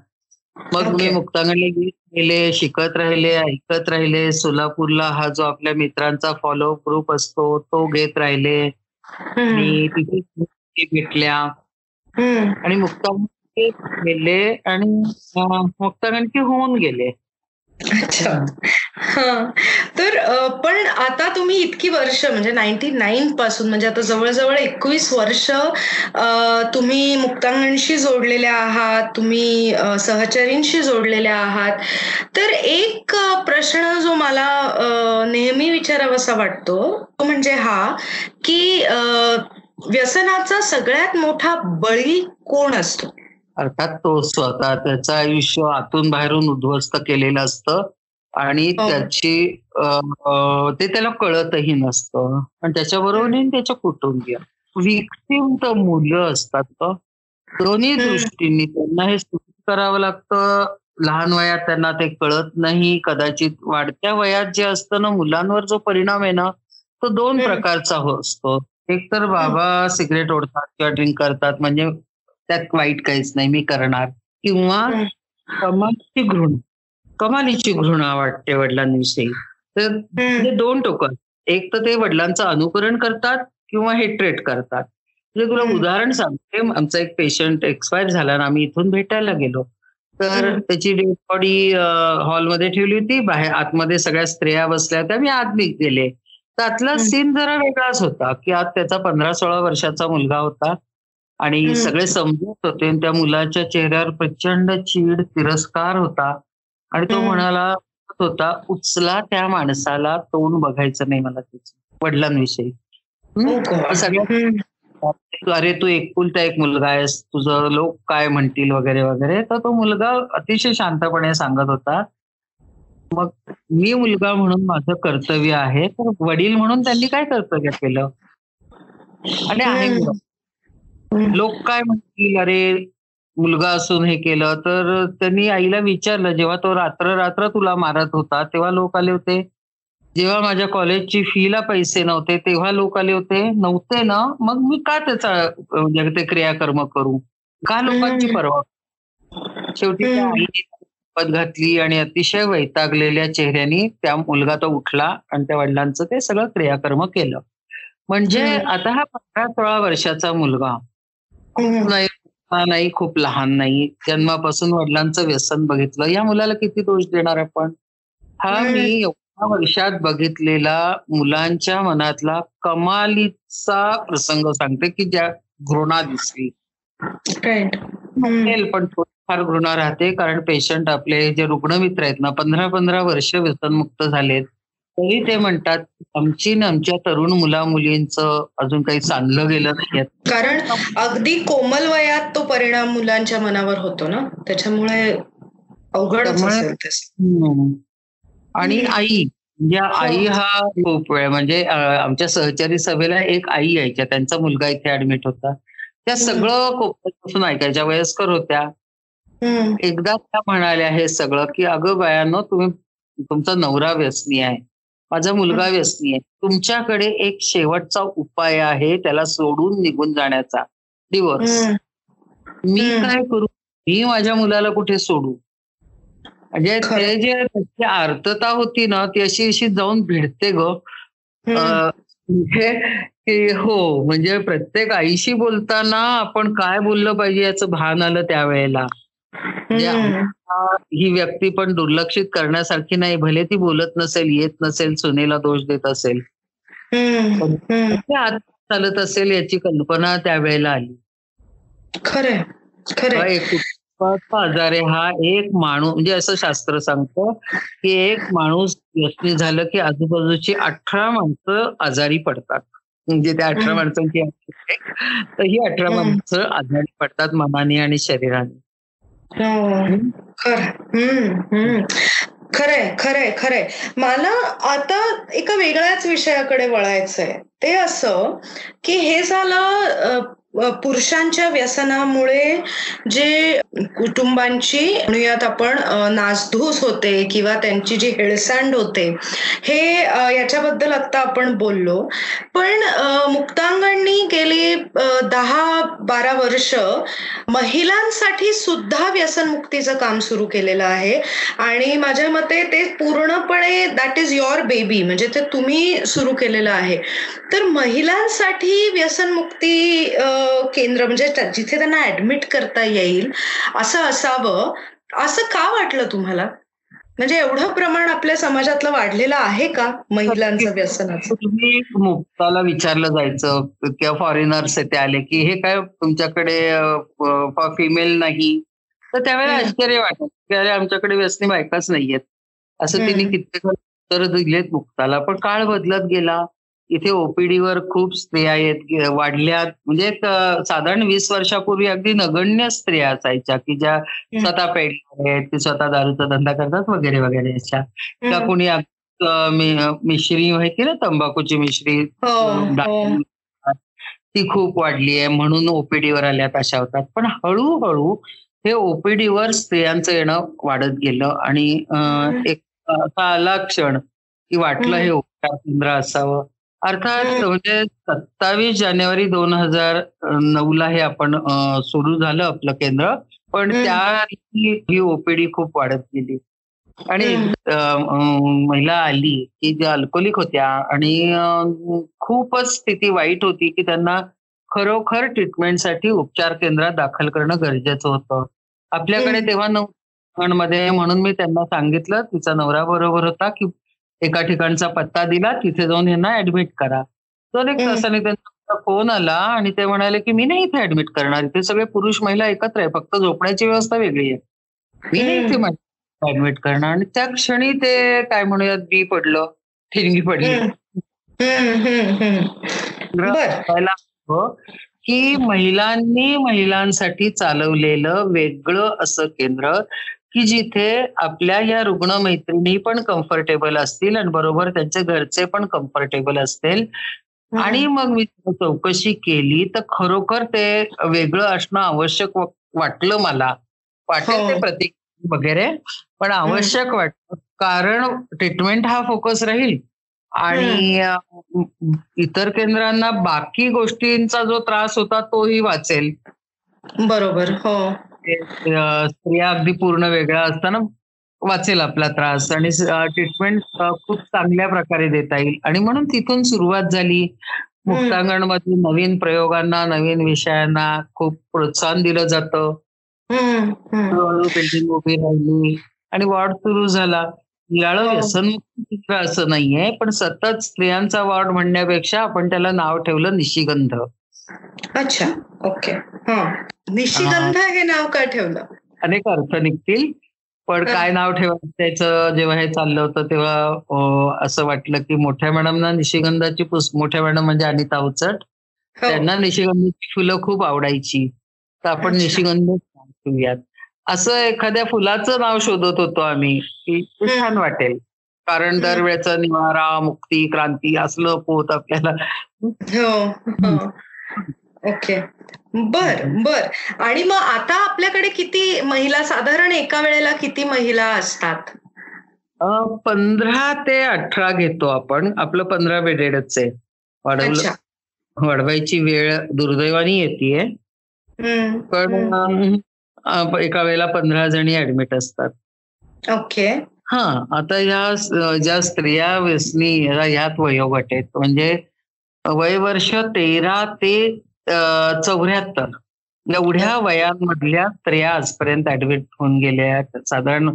मग मी मुक्तांगणला गेले शिकत राहिले ऐकत राहिले. सोलापूरला हा जो आपल्या मित्रांचा फॉलो ग्रुप असतो तो घेत राहिले. आणि तिथे भेटल्या. आणि मुक्तांगण गेले आणि मुक्तांगणकी होऊन गेले. अच्छा. तर पण आता तुम्ही इतकी वर्ष म्हणजे नाईन्टी नाईन पासून म्हणजे आता जवळजवळ एकवीस वर्ष तुम्ही मुक्तांगणशी जोडलेल्या आहात तुम्ही सहचरींशी जोडलेल्या आहात. तर एक प्रश्न जो मला नेहमी विचारावासा वाटतो तो म्हणजे हा की व्यसनाचा सगळ्यात मोठा बळी कोण असतो? अर्थात तो स्वतः त्याचं आयुष्य आतून बाहेरून उद्ध्वस्त केलेलं असतं. आणि हो. त्याची ते त्याला कळतही नसतं. आणि त्याच्याबरोबर त्याच्या कुटुंबीय. विक्टीम तर मुलं असतात दोन्ही दृष्टीने त्यांना हे सुरू करावं लागतं. लहान वयात त्यांना ते कळत नाही. कदाचित वाढत्या वयात जे असतं ना मुलांवर जो परिणाम आहे ना तो दोन प्रकारचा हो असतो. एक तर बाबा सिगरेट ओढतात किंवा ड्रिंक करतात. म्हणजे त्यात वाईट काहीच नाही. मी करणार. किंवा. कमालीची घृणा. कमालीची घृणा वाटते वडिलांविषयी. तर दोन टोकन. एक तर ते वडिलांचं अनुकरण करतात किंवा हेट्रेट करतात. म्हणजे तुला. उदाहरण सांगते. आमचा एक पेशंट एक्सपायर झाला आणि आम्ही इथून भेटायला गेलो. तर. त्याची डेड बॉडी हॉलमध्ये ठेवली होती. बाहेर आतमध्ये सगळ्या स्त्रिया बसल्या होत्या. मी आत गेले. त्यातला. सीन जरा वेगळाच होता की आज त्याचा पंधरा सोळा वर्षाचा मुलगा होता आणि. सगळे समजत होते आणि त्या मुलाच्या चेहऱ्यावर प्रचंड चीड तिरस्कार होता. आणि तो. म्हणाला होता उचला त्या माणसाला तोंड बघायचं नाही मला त्याचं वडिलांविषयी. सगळ्यात हम्म. अरे तू एकुलता एक मुलगा आहेस तुझं लोक काय म्हणतील वगैरे वगैरे तर तो मुलगा अतिशय शांतपणे सांगत होता मग मी मुलगा म्हणून माझं कर्तव्य आहे तर वडील म्हणून त्यांनी काय कर्तव्य केलं आणि आहे. लोक काय म्हणतील अरे मुलगा असून हे केलं तर त्यांनी आईला विचारलं जेव्हा तो रात्र रात्र तुला मारत होता तेव्हा लोक आले होते जेव्हा माझ्या कॉलेजची फीला पैसे नव्हते तेव्हा लोक आले होते नव्हते ना मग मी का त्याचा म्हणजे ते क्रियाकर्म करू का लोकांची. पर्वा शेवटी. आईने शपथ घातली आणि अतिशय वैतागलेल्या चेहऱ्याने त्या मुलगा तो उठला आणि त्या वडिलांचं ते सगळं क्रियाकर्म केलं म्हणजे. आता हा पंधरा सोळा वर्षाचा मुलगा. नाही हा नाही खूप लहान नाही जन्मापासून वडिलांचं व्यसन बघितलं. या मुलाला किती दोष देणार आपण हा. मी एवढ्या वर्षात बघितलेला मुलांच्या मनातला कमालीचा प्रसंग सांगते की ज्या घृणा दिसली. पण फार घृणा राहते कारण पेशंट आपले जे रुग्णमित्र आहेत ना पंधरा पंधरा वर्ष व्यसनमुक्त झालेत. तरी ते म्हणतात आमची न आमच्या तरुण मुला मुलींचं अजून काही चाललं गेलं नाहीये कारण अगदी कोमल वयात तो परिणाम मुलांच्या मनावर होतो ना त्याच्यामुळे हम्म. आणि. आई म्हणजे आई हा खूप वेळ म्हणजे आमच्या सहचारी सभेला एक आई यायच्या त्यांचा मुलगा इथे ऍडमिट होता त्या. सगळं कोपऱ्यापासून ऐकायच्या वयस्कर होत्या. एकदा त्या म्हणाल्या हे सगळं की अगं बायानो तुम्ही तुमचा नवरा व्यसनी आहे माझा मुलगा. व्यसनी आहे तुमच्याकडे एक शेवटचा उपाय आहे त्याला सोडून निघून जाण्याचा दिवस हम्म. मी. काय करू मी माझ्या मुलाला कुठे सोडू म्हणजे. ते जे त्याची आर्तता होती ना ती अशी अशी जाऊन भिडते ग म्हणजे की हो म्हणजे प्रत्येक आईशी बोलताना आपण काय बोललं पाहिजे याचं भान आलं त्यावेळेला ही व्यक्ती पण दुर्लक्षित करण्यासारखी नाही. भले ती बोलत नसेल येत नसेल सुनेला दोष देत असेल. आत चालत असेल याची कल्पना त्यावेळेला आली. एक कुटुंबाचा आजार हा एक माणूस म्हणजे असं शास्त्र सांगतं की एक माणूस व्यसनी झालं की आजूबाजूची अठरा माणसं आजारी पडतात. म्हणजे त्या अठरा. माणसांची तर ही अठरा. माणसं आजारी पडतात मनाने आणि शरीराने. हो. खरं हम्म, हम्म. खरंय खरंय खरंय. मला आता एका वेगळ्याच विषयाकडे वळायचंय. ते असं की हे झालं पुरुषांच्या व्यसनामुळे जे कुटुंबांची म्हणूयात आपण नासधूस होते किंवा त्यांची जी हेळसांड होते हे याच्याबद्दल आता आपण बोललो. पण अ, मुक्तांगांनी गेली दहा बारा वर्ष महिलांसाठी सुद्धा व्यसनमुक्तीचं काम सुरू केलेलं आहे. आणि माझ्या मते ते पूर्णपणे दॅट इज युअर बेबी म्हणजे ते तुम्ही सुरू केलेलं आहे. तर महिलांसाठी व्यसनमुक्ती केंद्र म्हणजे जिथे त्यांना ऍडमिट करता येईल असं असावं. असं का वाटलं तुम्हाला? म्हणजे एवढं प्रमाण आपल्या समाजातलं वाढलेलं आहे का महिलांचं व्यसनाचं? पूर्वी मुक्ताला विचारलं जायचं किंवा फॉरेनर्स ते आले की हे काय तुमच्याकडे फिमेल नाही? तर त्यावेळेला. आश्चर्य वाटत अरे आमच्याकडे व्यसनी बायकाच नाहीयेत. असं तिने. कित्येक उत्तर दिलेत मुक्ताला. पण काळ बदलत गेला. इथे ओपीडी वर खूप स्त्रिया आहेत वाढल्यात. म्हणजे एक, साधारण वीस वर्षापूर्वी अगदी नगण्य स्त्रिया असायच्या की ज्या स्वतः पेडल्या आहेत की स्वतः दारूचा धंदा करतात वगैरे वगैरे अशा. त्या. कोणी मिश्री माहिती ना तंबाखूची मिश्री? हो हो. ती खूप वाढली आहे म्हणून ओपीडी वर आल्यात अशा होतात. पण हळूहळू हे ओपीडी वर स्त्रियांचं येणं वाढत गेलं आणि. एक असा आला क्षण की वाटलं. हे उपचार केंद्र असावं. अर्थात. म्हणजे सत्तावीस जानेवारी दोन हजार नऊ ला हे आपण सुरू झालं आपलं केंद्र पण. त्या ही ओपीडी खूप वाढत गेली आणि महिला आली की ज्या अल्कोहोलिक होत्या आणि खूपच स्थिती वाईट होती की त्यांना खरोखर ट्रीटमेंटसाठी उपचार केंद्रात दाखल करणं गरजेचं होतं आपल्याकडे. तेव्हा नऊ मध्ये म्हणून मी त्यांना सांगितलं तिचा नवरा बरोबर होता की एका ठिकाणचा पत्ता दिला तिथे जाऊन यांना ऍडमिट करा. दोन एक. तासाने त्यांचा फोन आला आणि ते म्हणाले की मी नाही इथे ऍडमिट करणार. इथे सगळे पुरुष महिला एकत्र आहे. फक्त झोपण्याची व्यवस्था वेगळी आहे. मी नाही इथे ऍडमिट करणार. आणि त्या क्षणी ते काय म्हणूयात बी पडलं. ठिणगी पडली. की महिलांनी महिलांसाठी चालवलेलं वेगळं असं केंद्र की जिथे आपल्या या रुग्ण मैत्रिणी पण कम्फर्टेबल असतील आणि बरोबर त्यांचे घरचे पण कम्फर्टेबल असतील. आणि मग मी चौकशी केली तर खरोखर ते वेगळं असणं आवश्यक वाटलं मला. वाटेल हो. ते प्रतीक वगैरे पण आवश्यक वाटतं कारण ट्रीटमेंट हा फोकस राहील. आणि इतर केंद्रांना बाकी गोष्टींचा जो त्रास होता तोही वाचेल. बरोबर हो. स्त्रिया अगदी पूर्ण वेगळ्या असताना वाचेल आपला त्रास आणि ट्रीटमेंट खूप चांगल्या प्रकारे देता येईल. आणि म्हणून तिथून सुरुवात झाली. मुक्तांगणमध्ये नवीन प्रयोगांना नवीन विषयांना खूप प्रोत्साहन दिलं जातं. हळूहळू बिल्डिंग उभी राहिली. आणि वॉर्ड सुरू झाला. याळं हो. व्यसनमुक्त चित्र असं नाहीये पण सतत स्त्रियांचा वॉर्ड म्हणण्यापेक्षा आपण त्याला नाव ठेवलं निशिगंध. अच्छा ओके. हा. निशिगंध हे नाव का ठेवलं? अनेक अर्थ निघतील पण. काय नाव ठेवायचं त्याचं? जेव्हा हे चाललं होतं तेव्हा असं वाटलं की मोठ्या मॅडमना निशिगंधाची पुस मोठ्या मॅडम म्हणजे अनिता उचट. हो. त्यांना निशिगंधाची फुलं खूप आवडायची. तर आपण. निशिगंध ठेवूयात असं एखाद्या फुलाचं नाव शोधत होतो आम्ही की. छान वाटेल. कारण दरवेळेचं निवारा मुक्ती क्रांती असलं पोत आपल्याला. हो हो. ओके. बर बर. आणि मग आता आपल्याकडे किती महिला साधारण एका वेळेला किती महिला असतात? पंधरा ते अठरा घेतो आपण. आपलं पंधरा बेडेडच आहे. वाढवलं वाढवायची वेळ दुर्दैवाने येते पण एका वेळेला पंधरा जणी ऍडमिट असतात. ओके. हा आता ह्या ज्या स्त्रिया व्यसनी ह्या- ह्यात वयोगट आहेत. म्हणजे वयवर्ष तेरा ते चौऱ्याहत्तर. एवढ्या वयांमधल्या स्त्रिया आजपर्यंत ऍडमिट होऊन गेल्या आहेत. साधारण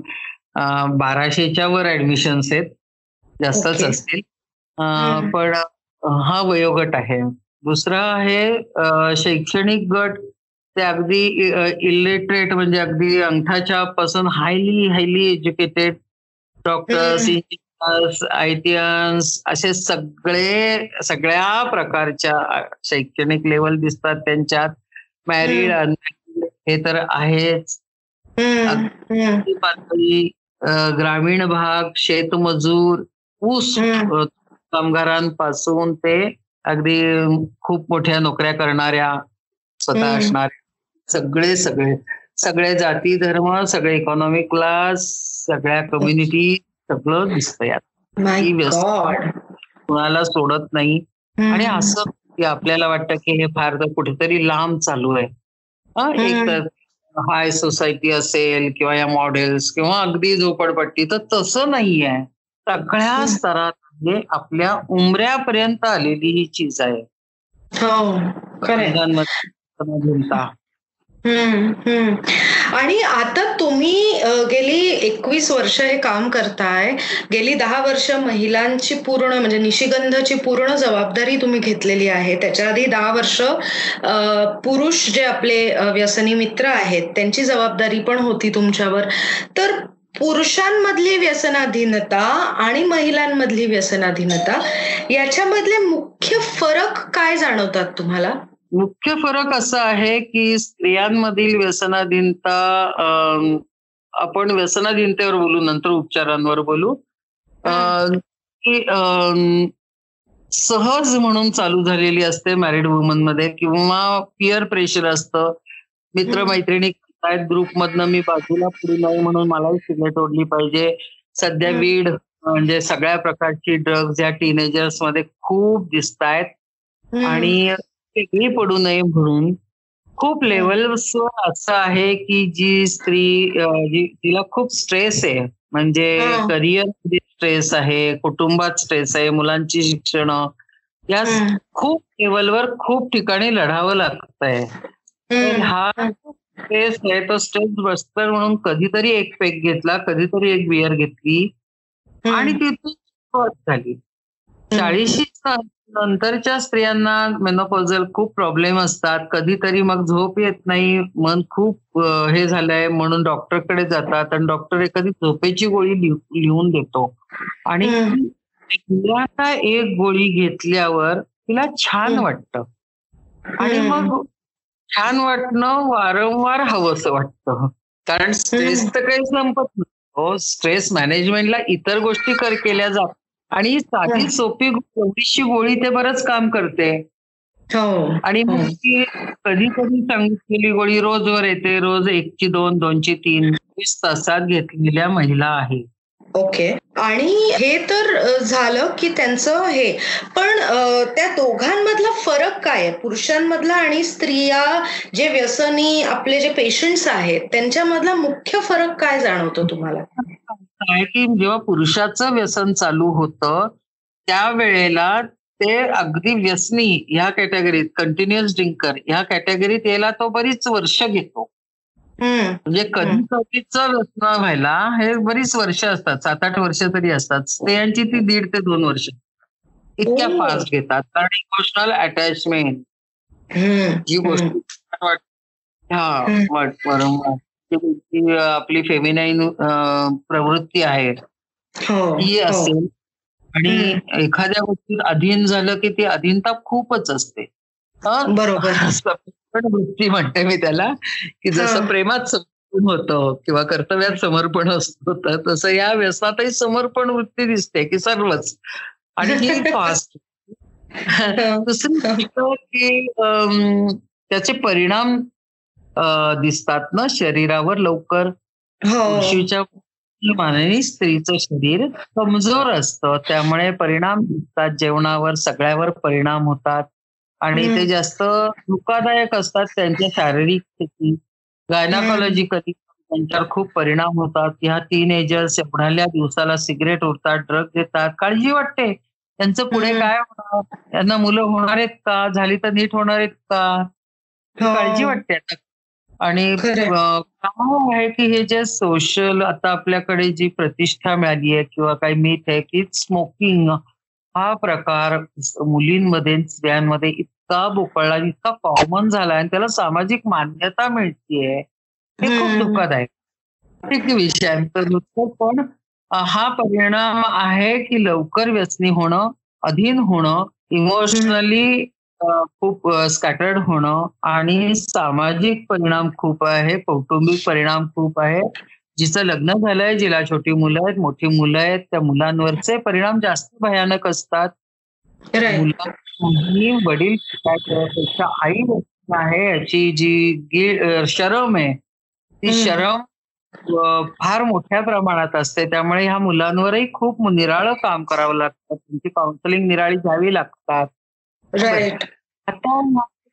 बाराशेच्या वर ऍडमिशन्स आहेत. जास्तच. असतील. पण हा वयोगट आहे. दुसरा आहे शैक्षणिक गट. ते अगदी इलिटरेट म्हणजे अगदी अंगठाच्या पासून highly highly educated doctors IITians असे सगळे सगळ्या प्रकारच्या शैक्षणिक लेवल दिसतात त्यांच्यात. मॅरिड हे तर आहेच. पातळी ग्रामीण भाग शेतमजूर ऊस कामगारांपासून ते अगदी खूप मोठ्या नोकऱ्या करणाऱ्या स्वतः. असणाऱ्या सगळे सगळे सगळे जाती धर्म सगळे इकॉनॉमिक क्लास सगळ्या कम्युनिटी सगळं दिसतं यात कुणाला सोडत नाही. आणि. असं की आपल्याला वाटतं की हे फार तर कुठेतरी लांब चालू आहे. हा, एक हम्म. तर हाय सोसायटी असेल किंवा या मॉडेल्स किंवा अगदी झोपडपट्टी तर तसं नाहीये. सगळ्या. स्तरात म्हणजे आपल्या उमऱ्यापर्यंत आलेली ही चीज आहे. हो आणि आता तुम्ही गेली एकवीस वर्ष हे काम करताय. गेली दहा वर्ष महिलांची पूर्ण म्हणजे निशिगंधची पूर्ण जबाबदारी तुम्ही घेतलेली आहे. त्याच्या आधी दहा वर्ष पुरुष जे आपले व्यसनी मित्र आहेत त्यांची जबाबदारी पण होती तुमच्यावर. तर पुरुषांमधली व्यसनाधीनता आणि महिलांमधली व्यसनाधीनता याच्यामधले मुख्य फरक काय जाणवतात तुम्हाला? मुख्य फरक असा आहे की स्त्रियांमधील व्यसनाधीनता आपण व्यसनाधीनतेवर बोलू नंतर उपचारांवर बोलू की सहज म्हणून चालू झालेली असते मॅरिड वुमनमध्ये किंवा पिअर प्रेशर असतं मित्रमैत्रिणी आहेत ग्रुप मधनं मी बाजूला पुढे नाही म्हणून मलाही सिगरेट ओढली पाहिजे सध्या. वीड म्हणजे सगळ्या प्रकारची ड्रग्ज या टीनेजर्समध्ये खूप दिसत आहेत. आणि वेगळी पडू नये म्हणून खूप लेवल्स असं आहे की जी स्त्री तिला खूप स्ट्रेस आहे. म्हणजे. करिअर स्ट्रेस आहे कुटुंबात स्ट्रेस आहे मुलांची शिक्षण. या. खूप लेवलवर खूप ठिकाणी लढावं लागतंय तर हम्म. हा. स्ट्रेस आहे तो स्ट्रेस बस्तर म्हणून कधीतरी एक पेक घेतला कधीतरी एक बियर घेतली आणि तिथून सुरुवात झाली. चाळीशी नंतरच्या स्त्रियांना मेनोपॉझल खूप प्रॉब्लेम असतात. कधीतरी मग झोप येत नाही. मन खूप हे झालंय म्हणून डॉक्टरकडे जातात आणि डॉक्टर एखादी झोपेची गोळी लिह- लिहून देतो. आणि. तिला एक गोळी घेतल्यावर तिला छान. वाटतं. आणि. मग छान वाटणं वारंवार हवंसं वाटतं. कारण स्ट्रेस तर काही संपत नाही. हो स्ट्रेस मॅनेजमेंटला इतर गोष्टी कर केल्या जातात आणि साधी. सोपी एवढीशी गोळी ते बरंच काम करते. हो. आणि मग हम्म. ती कधी कधी सांगितलेली गोळी रोजवर येते रोज एकची दोन दोनची तीन वीस तासात घेतलेल्या महिला आहेत ओके. आणि हे तर झालं की त्यांचं हे पण त्या दोघांमधला फरक काय आहे? पुरुषांमधला आणि स्त्रिया जे व्यसनी आपले जे पेशंट्स आहेत त्यांच्यामधला मुख्य फरक काय जाणवतो तुम्हाला? आहे की जेव्हा पुरुषाचं व्यसन चालू होतं त्यावेळेला ते अगदी व्यसनी ह्या कॅटेगरीत कंटिन्युअस ड्रिंकर ह्या कॅटेगरीत यायला तो बरीच वर्ष घेतो. म्हणजे कधी कधीच व्यसन व्हायला हे बरीच वर्ष असतात सात आठ वर्ष तरी असतात. स्त्रियांची ती दीड ते दोन वर्ष. इतक्या. फास्ट घेतात. कारण इमोशनल अटॅचमेंट जी गोष्ट हा. आपली फेमिनाईन प्रवृत्ती आहे हो, ती हो. असेल. आणि एखाद्या गोष्टीत अधीन झालं की ती अधीनता खूपच असते? बरोबर. वृत्ती म्हणते मी त्याला की जसं. प्रेमात समर्पण होतं किंवा कर्तव्यात समर्पण होतं तसं या व्यसनातही समर्पण वृत्ती दिसते की सर्वच. आणि ही फास्ट दुसरी गोष्ट की त्याचे परिणाम दिसतात ना शरीरावर लवकर? हो. पुरुषीच्या मानाने स्त्रीचं शरीर कमजोर असतं. त्यामुळे परिणाम दिसतात. जेवणावर सगळ्यावर परिणाम होतात. आणि. ते जास्त धोकादायक असतात त्यांच्या शारीरिक स्थिती. गायनाकॉलॉजिकली त्यांच्यावर खूप परिणाम होतात. ह्या तीन एजर्स एवढ्या दिवसाला सिगरेट उरतात ड्रग घेतात. काळजी वाटते. त्यांचं पुढे. काय होणार? त्यांना मुलं होणार आहेत का? झाली तर नीट होणार आहेत का? हो. काळजी वाटते आता. आणि काय आहे की हे जे सोशल आता आपल्याकडे जी प्रतिष्ठा मिळाली आहे किंवा काही मीठ आहे की स्मोकिंग हा प्रकार मुलींमध्ये स्त्रियांमध्ये इतका बोकळला इतका कॉमन झाला आणि त्याला सामाजिक मान्यता मिळतीये हे खूप ठीक विषयांतर पण हा परिणाम आहे की लवकर व्यसनी होणं अधीन होणं इमोशनली खूप स्कॅटर्ड होणं आणि सामाजिक परिणाम खूप आहे कौटुंबिक परिणाम खूप आहे. जिचं लग्न झालंय जिला छोटी मुलं आहेत मोठी मुलं आहेत त्या मुलांवरचे परिणाम जास्त भयानक असतात. मुलांनी वडील आई आहे याची जी शरम आहे ती. शरम फार मोठ्या प्रमाणात असते. त्यामुळे ह्या मुलांवरही खूप निराळं काम करावं लागतं. त्यांची काउन्सिलिंग निराळी घ्यावी लागतात. राईट आता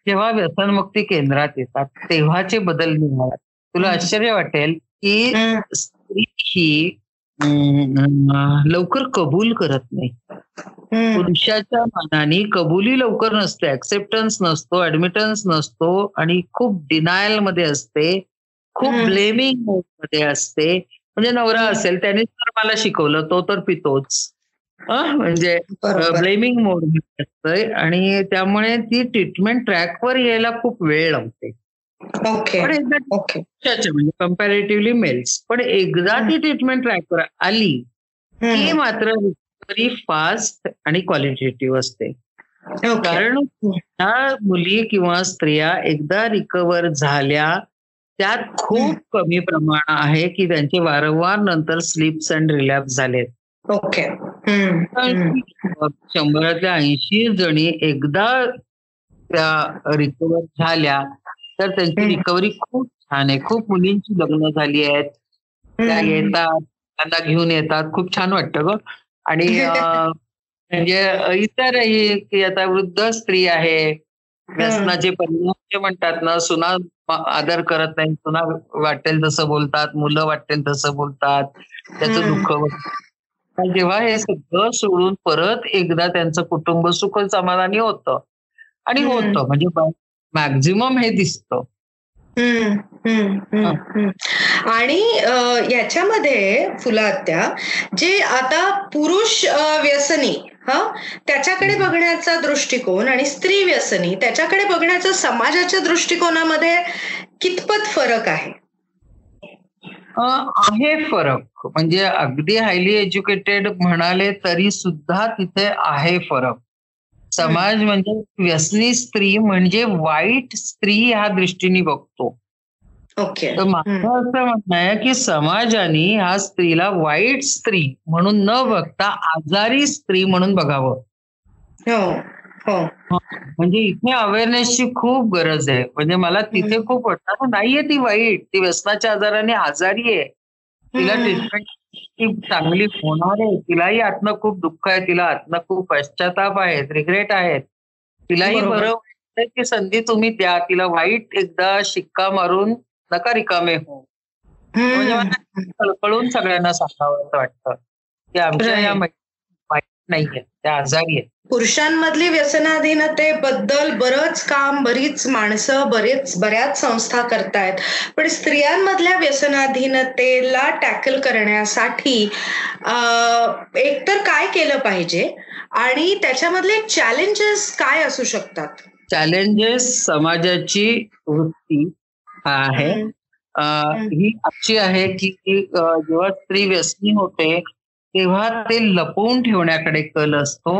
जेव्हा व्यसनमुक्ती केंद्रात येतात तेव्हाचे बदल निघाला तुला. आश्चर्य वाटेल की. स्त्री ही लवकर कबूल करत नाही. पुरुषाच्या मनाने कबुली लवकर नसते ऍक्सेप्टन्स नसतो ऍडमिटन्स नसतो आणि खूप डिनायलमध्ये असते खूप. ब्लेमिंग मोडमध्ये असते म्हणजे नवरा. असेल त्याने तर मला शिकवलं तो तर पितोच? म्हणजे ब्लेमिंग मोड असतंय आणि त्यामुळे ती ट्रीटमेंट ट्रॅकवर यायला खूप वेळ लागते ओके पण एकदा म्हणजे कम्पॅरेटिव्हली मेल्स पण एकदा ती ट्रीटमेंट ट्रॅकवर आली की हम्म. मात्र रिकव्हरी फास्ट आणि क्वालिटेटिव्ह असते. कारण ह्या मुली किंवा स्त्रिया एकदा रिकवर झाल्या त्यात खूप कमी प्रमाण आहे की त्यांचे वारंवार नंतर स्लिप्स अँड रिलॅप्स झालेत. ओके. शंभरातल्या ऐंशी जणी एकदा त्या रिकवर झाल्या तर त्यांची. रिकव्हरी खूप छान आहे. खूप मुलींची लग्न झाली आहेत. त्या. येतात त्यांना घेऊन येतात. खूप छान वाटतं ग. आणि म्हणजे इतरही की आता वृद्ध स्त्री आहे. व्यसनाचे परिणाम जे म्हणतात ना सुना आदर करत नाही. सुना वाटेल तसं बोलतात मुलं वाटेल तसं बोलतात. त्याचं दुःख जेव्हा हे सगळं सोडून परत एकदा त्यांचं कुटुंब सुख समाधानी होतं. आणि होतं म्हणजे मॅक्झिमम हे दिसतं. आणि याच्यामध्ये फुलात्या जे आता पुरुष व्यसनी हा त्याच्याकडे बघण्याचा दृष्टिकोन आणि स्त्री व्यसनी त्याच्याकडे बघण्याचा समाजाच्या दृष्टिकोनामध्ये कितपत फरक आहे? आहे फरक. म्हणजे अगदी हायली एज्युकेटेड म्हणाले तरी सुद्धा तिथे आहे फरक. समाज म्हणजे व्यसनी स्त्री म्हणजे वाईट स्त्री ह्या दृष्टीने बघतो. ओके. तर माझं असं म्हणणं आहे की समाजाने ह्या स्त्रीला वाईट स्त्री म्हणून न बघता आजारी स्त्री म्हणून बघावं. हो, हो. म्हणजे इथे अवेअरनेसची खूप गरज आहे. म्हणजे मला तिथे खूप वाटतं. नाहीये ती वाईट. ती व्यसनाच्या आजाराने आजारी आहे. तिला ट्रीटमेंट चांगली होणार आहे. तिलाही आतनं खूप दुःख आहे. तिला आतनं खूप पश्चाताप आहेत. रिग्रेट आहेत. तिलाही बरं की संधी तुम्ही द्या. तिला वाईट एकदा शिक्का मारून नका रिकामे हो म्हणजे कळकळून सगळ्यांना सांगावं असं वाटतं. की आमच्या या नाहीये. त्या आजारी आहेत. पुरुषांमधली व्यसनाधीनतेबद्दल बरंच काम बरीच माणसं बरेच बऱ्याच संस्था करतायत. पण स्त्रियांमधल्या व्यसनाधीनतेला टॅकल करण्यासाठी एकतर काय केलं पाहिजे? आणि त्याच्यामधले चॅलेंजेस काय असू शकतात? चॅलेंजेस समाजाची वृत्ती आहे. ही अशी आहे की जेव्हा स्त्री व्यसनी होते तेव्हा ते लपवून ठेवण्याकडे कल असतो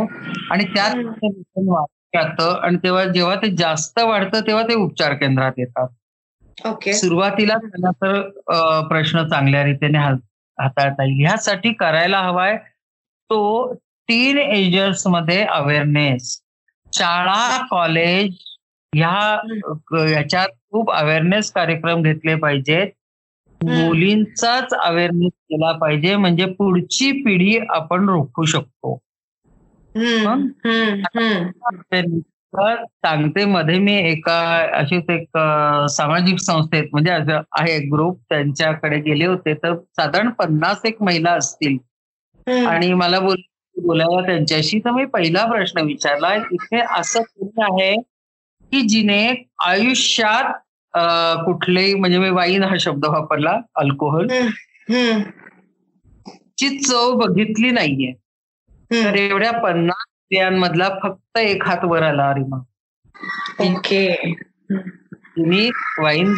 आणि त्यात जातं आणि तेव्हा जेव्हा ते जास्त वाढतं तेव्हा ते उपचार केंद्रात येतात. ओके. सुरुवातीला त्यांना तर प्रश्न चांगल्या रीतीने हाताळता येईल. ह्यासाठी करायला हवाय तो टीन एजर्समध्ये अवेअरनेस. शाळा कॉलेज ह्या याच्यात खूप अवेअरनेस कार्यक्रम घेतले पाहिजेत. मुलींचाच अवेअरनेस केला पाहिजे. म्हणजे पुढची पिढी आपण रोखू शकतो. सांगते. मध्ये मी एका अशीच एक सामाजिक संस्थेत म्हणजे आहे ग्रुप त्यांच्याकडे गेले होते. तर साधारण पन्नास एक महिला असतील. आणि मला बोल बोलायला त्यांच्याशी तर मी पहिला प्रश्न विचारला. इथे असं कोणी आहे की जिने आयुष्यात कुठलेही म्हणजे मी वाईन हा शब्द वापरला अल्कोहोल ची चव बघितली नाहीये. तर एवढ्या पन्नास स्त्रियांमधला फक्त एक हात वर आला अरिमा. ओके. तुम्ही वाईन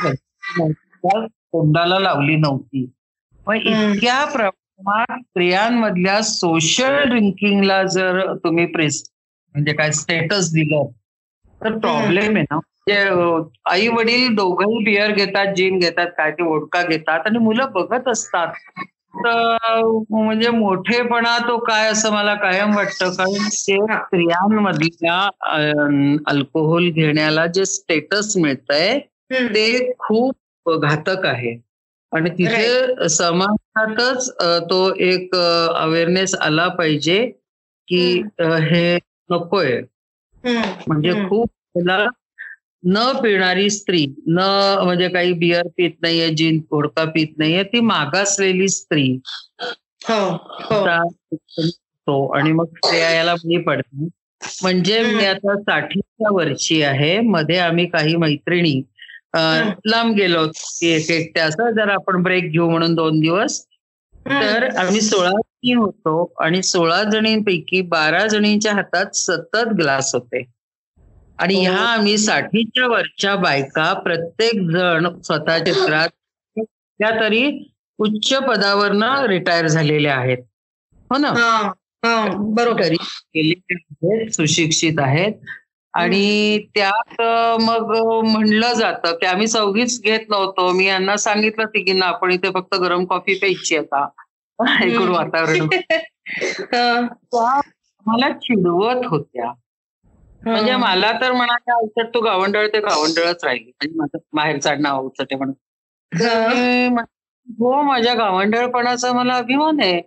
तोंडाला लावली नव्हती. मग इतक्या प्रमाणात स्त्रियांमधल्या सोशल ड्रिंकिंगला जर तुम्ही प्रेस म्हणजे काय स्टेटस दिलं तर प्रॉब्लेम आहे ना. आई वडील दोघंही बियर घेतात जीन घेतात काय ते ओढका घेतात आणि मुलं बघत असतात. तर म्हणजे मोठेपणा तो काय असं मला कायम वाटतं कारण ते स्त्रियांमधल्या अल्कोहोल घेण्याला जे स्टेटस मिळतंय ते खूप घातक आहे. आणि तिथे समाजातच तो एक अवेअरनेस आला पाहिजे की हे नकोय. म्हणजे खूप न पिणारी स्त्री न म्हणजे काही बियर पित नाहीये जीन फोडका पित नाहीये ती मागासलेली स्त्री. हो, हो. आणि मग स्त्रिया याला बळी पडते म्हणजे मी आता साठीच्या वर्षी आहे मध्ये आम्ही काही मैत्रिणी लांब गेलो एक एकट्या असं जर आपण ब्रेक घेऊ म्हणून दोन दिवस तर आम्ही सोळा जणी होतो आणि सोळा जणींपैकी बारा जणींच्या हातात सतत ग्लास होते. आणि ह्या हो. आम्ही साठीच्या वरच्या बायका प्रत्येक जण स्वतः चित्रात त्या तरी उच्च पदावरनं रिटायर झालेल्या आहेत. हो ना? बरोबर. सुशिक्षित आहेत. आणि त्यात मग म्हणलं जातं की आम्ही चौघीच घेत नव्हतो. मी यांना सांगितलं तिघींना आपण इथे फक्त गरम कॉफी प्यायची आता. ऐकून वातावरण. मला चिडवत होत्या. म्हणजे मला तर म्हणाले औषध तू गावंडळ ते गावंडळच राहिली. म्हणजे माझं बाहेर नाव औषध म्हणून. हो. माझ्या गावंढळपणाचा मला अभिमान आहे.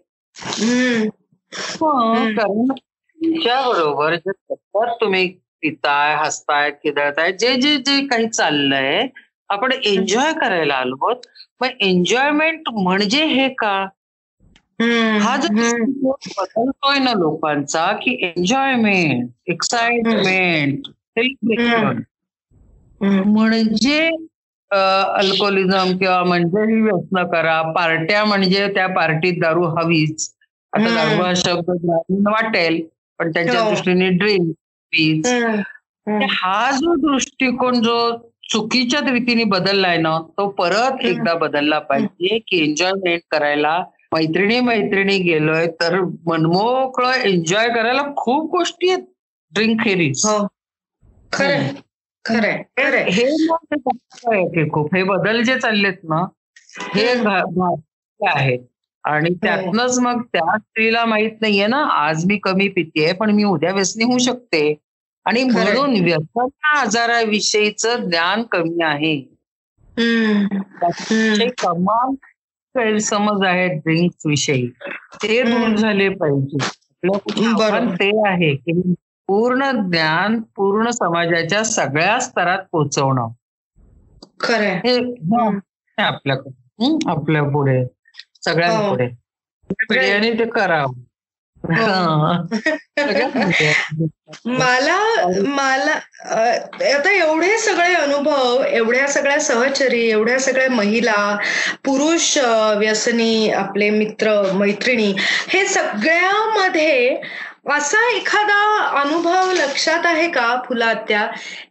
हो. कारण तुमच्या बरोबर जे सतत तुम्ही पिताय हसताय खिदळताय जे जे जे काही चाललंय आपण एन्जॉय करायला आलो मग एन्जॉयमेंट म्हणजे हे का? हा जो बदलतोय ना लोकांचा की एन्जॉयमेंट एक्साइटमेंट म्हणजे अल्कोहोलिझम किंवा म्हणजे ही व्यसन करा पार्ट्या म्हणजे त्या पार्टीत दारू हवीच आता. दारू हा शब्द ग्रामीण वाटेल पण त्यांच्या हो. दृष्टीने ड्रिंक पीच. हा जो दृष्टिकोन जो चुकीच्या रीतीने बदललाय ना तो परत. एकदा बदलला पाहिजे की एन्जॉयमेंट करायला मैत्रिणी मैत्रिणी गेलोय तर मनमोकळं एन्जॉय करायला खूप गोष्टी आहेत. ड्रिंक खेरीज हो. खरंय. हे खूप हे बदल जे चाललेत ना हे आहेत. आणि त्यातनच मग त्या स्त्रीला माहीत नाहीये ना आज मी कमी पितेय पण मी उद्या व्यसनी होऊ शकते. आणि. म्हणून व्यसन आजाराविषयीचं ज्ञान कमी आहे. कमाल गैरसमज आहेत ड्रिंक्स विषयी ते दूर. झाले पाहिजे ते आहे की पूर्ण ज्ञान पूर्ण समाजाच्या सगळ्या स्तरात पोहोचवणं खरंय हे हे आपल्याकडे हं? आपल्या पुढे सगळ्यांपुढे पिढ्याने ते करावं हा. मला मला आता एवढे सगळे अनुभव एवढ्या सगळ्या सहचरी एवढ्या सगळ्या महिला पुरुष व्यसनी आपले मित्र मैत्रिणी हे सगळ्यामध्ये असा एखादा अनुभव लक्षात आहे का फुलात्या?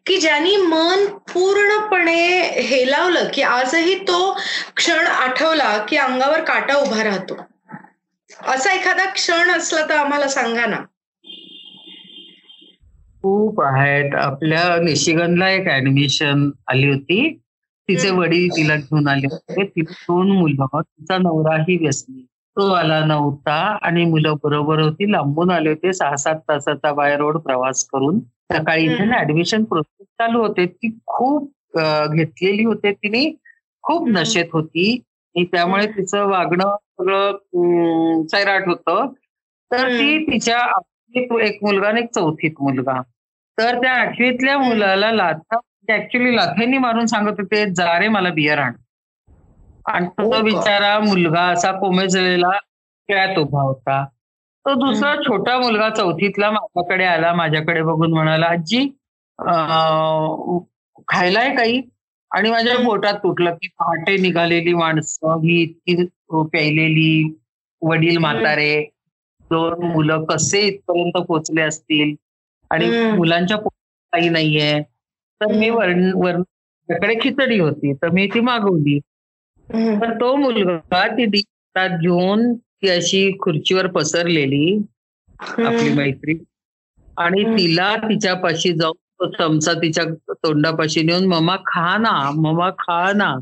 की ज्यांनी मन पूर्णपणे हेलावलं की आजही तो क्षण आठवला की अंगावर काटा उभा राहतो. असा एखादा क्षण असला तर आम्हाला सांगा ना. खूप आहेत. आपल्या निशिगंधला एक ऍडमिशन आली होती. तिचे. वडील तिला घेऊन आले होते. तिला दोन मुलं तिचा नवराही व्यसनी. तो आला नव्हता आणि मुलं बरोबर होती. लांबून आले होते. सहा सात तासाचा बाय रोड प्रवास करून. सकाळी. ऍडमिशन प्रोसेस चालू होते. ती खूप घेतलेली होते तिने. खूप. नशेत होती. त्यामुळे तिचं वागणं सगळं सैराट होतं. तर ती. तिच्या आठवीत एक मुलगा आणि एक चौथीत मुलगा. तर त्या आठवीतल्या मुलाला लाथा ऍक्च्युली लाथेंनी मारून सांगत होते जा रे मला बियर आण आणि हो तो का? बिचारा मुलगा असा कोमेजलेला खेळात उभा होता. तो दुसरा छोटा मुलगा चौथीतला माझ्याकडे आला माझ्याकडे बघून म्हणाला आजी अं, खायला आहे काही? आणि माझ्या. पोटात तुटलं की पहाटे निघालेली माणसं ही इतकी प्यायलेली वडील म्हातारे दोन मुलं कसे इथपर्यंत पोचले असतील आणि. मुलांच्या पोटात काही नाहीये तर मी. वर्ण वर्ण खिचडी होती तर मी ती मागवली. तर तो मुलगा ती हातात घेऊन ती अशी खुर्चीवर पसरलेली आपली मैत्री आणि. तिला तिच्यापाशी जाऊन तो चमचा तिच्या तोंडापाशी नेऊन ममा खा ना ममा खा ना.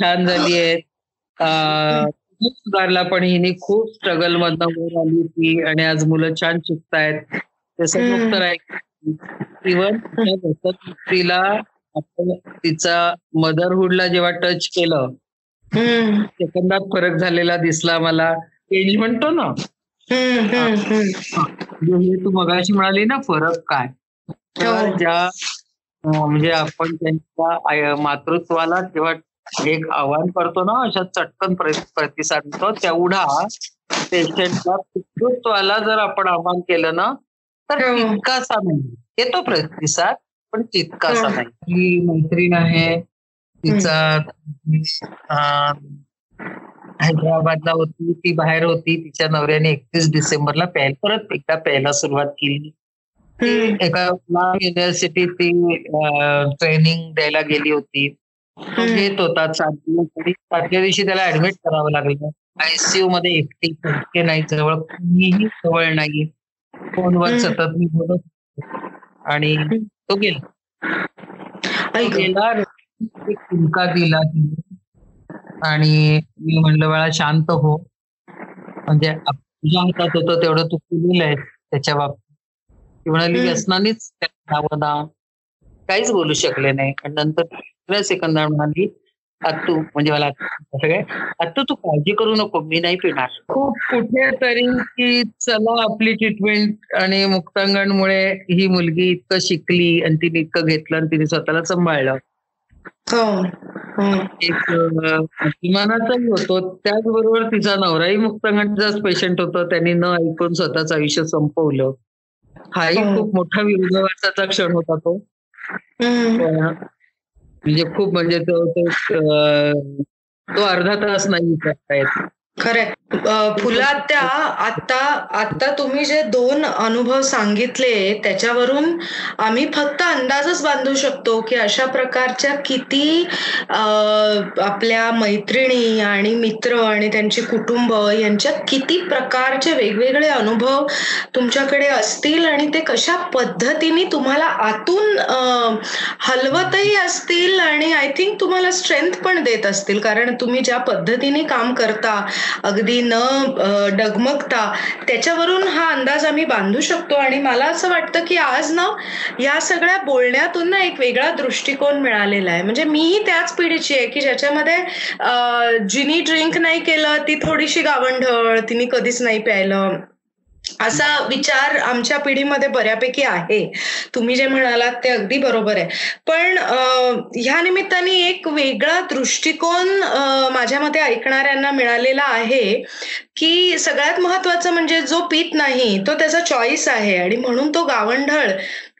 छान झाली आहे. खूप सुधारला पण हिने खूप स्ट्रगल मधनं वर आली ती आणि आज मुलं छान शिकतायत. तसं राहील इव्हन तिला आपण तिचा मदरहुडला जेव्हा टच केलं. सेकंदात फरक झालेला दिसला मला. चेंज म्हणतो ना. म्हणजे तू मगाशी म्हणाली ना फरक काय तर हो. ज्या म्हणजे आपण त्यांच्या मातृत्वाला जेव्हा एक आव्हान करतो ना अशा चटकन प्र- प्रतिसाद देतो तेवढा पेशंटला पितृत्वाला जर आपण आव्हान केलं ना तर हो. तितकासा नाही येतो प्रतिसाद पण तितकासा हो. नाही ही मैत्रीण आहे तिचा हैदराबादला होती ती बाहेर होती तिच्या नवऱ्याने एकतीस डिसेंबरला प्यायला परत एकदा प्यायला सुरुवात केली. एका युनिव्हर्सिटी ती ट्रेनिंग द्यायला गेली होती. घेत होता सातव्या दिवशी त्याला ऍडमिट करावं लागलं आयसीयू मध्ये एकटी फटके नाही जवळ कुणीही जवळ नाही फोनवर. सतत मी बोलत. आणि तो गेला तो. गेला दिला तिने आणि मी म्हणलं बाळा शांत हो म्हणजे तुझ्या हातात होतं तेवढं तू केलेलं आहे त्याच्या बाबतीत ती म्हणाली. व्यसनानेच त्याला नावं ना काहीच बोलू शकले नाही आणि नंतर दुसऱ्या सेकंदात म्हणाली आत्तू म्हणजे मला सगळे आत्तू तू काळजी करू नको मी नाही पिणार खूप कुठेतरी की चला आपली ट्रीटमेंट आणि मुक्तांगणमुळे ही मुलगी इतकं शिकली आणि तिने इतकं घेतलं आणि तिने स्वतःला सांभाळलं. एक अभिमानाचाही होतो. त्याचबरोबर तिचा नवराही मुक्तांगणचाच पेशंट होता. त्यांनी न ऐकून स्वतःच आयुष्य संपवलं. हाही हो. खूप मोठा विरोधाभासाचा क्षण होता तो. म्हणजे खूप म्हणजे तो तो अर्धा तास नाही विचारता येत खरंय. फुलात त्या आता आता तुम्ही जे दोन अनुभव सांगितले त्याच्यावरून आम्ही फक्त अंदाजच बांधू शकतो की अशा प्रकारच्या किती आपल्या मैत्रिणी आणि मित्र आणि त्यांची कुटुंब यांच्या किती प्रकारचे वेगवेगळे अनुभव तुमच्याकडे असतील आणि ते कशा पद्धतीने तुम्हाला आतून हलवतही असतील आणि आय थिंक तुम्हाला स्ट्रेंथ पण देत असतील. कारण तुम्ही ज्या पद्धतीने काम करता अगदी न डगमगता त्याच्यावरून हा अंदाज आम्ही बांधू शकतो. आणि मला असं वाटतं की आज ना या सगळ्या बोलण्यातून ना एक वेगळा दृष्टिकोन मिळालेला आहे. म्हणजे मीही त्याच पिढीची आहे की ज्याच्यामध्ये जिनी ड्रिंक नाही केलं ती थोडीशी गावंढळ तिने कधीच नाही प्यायलं. असा विचार आमच्या पिढीमध्ये बऱ्यापैकी आहे. तुम्ही जे म्हणालात ते अगदी बरोबर आहे. पण ह्या निमित्ताने एक वेगळा दृष्टिकोन माझ्या मते ऐकणाऱ्यांना मिळालेला आहे की सगळ्यात महत्वाचं म्हणजे जो पीत नाही तो त्याचा चॉईस आहे. आणि म्हणून तो गावंढळ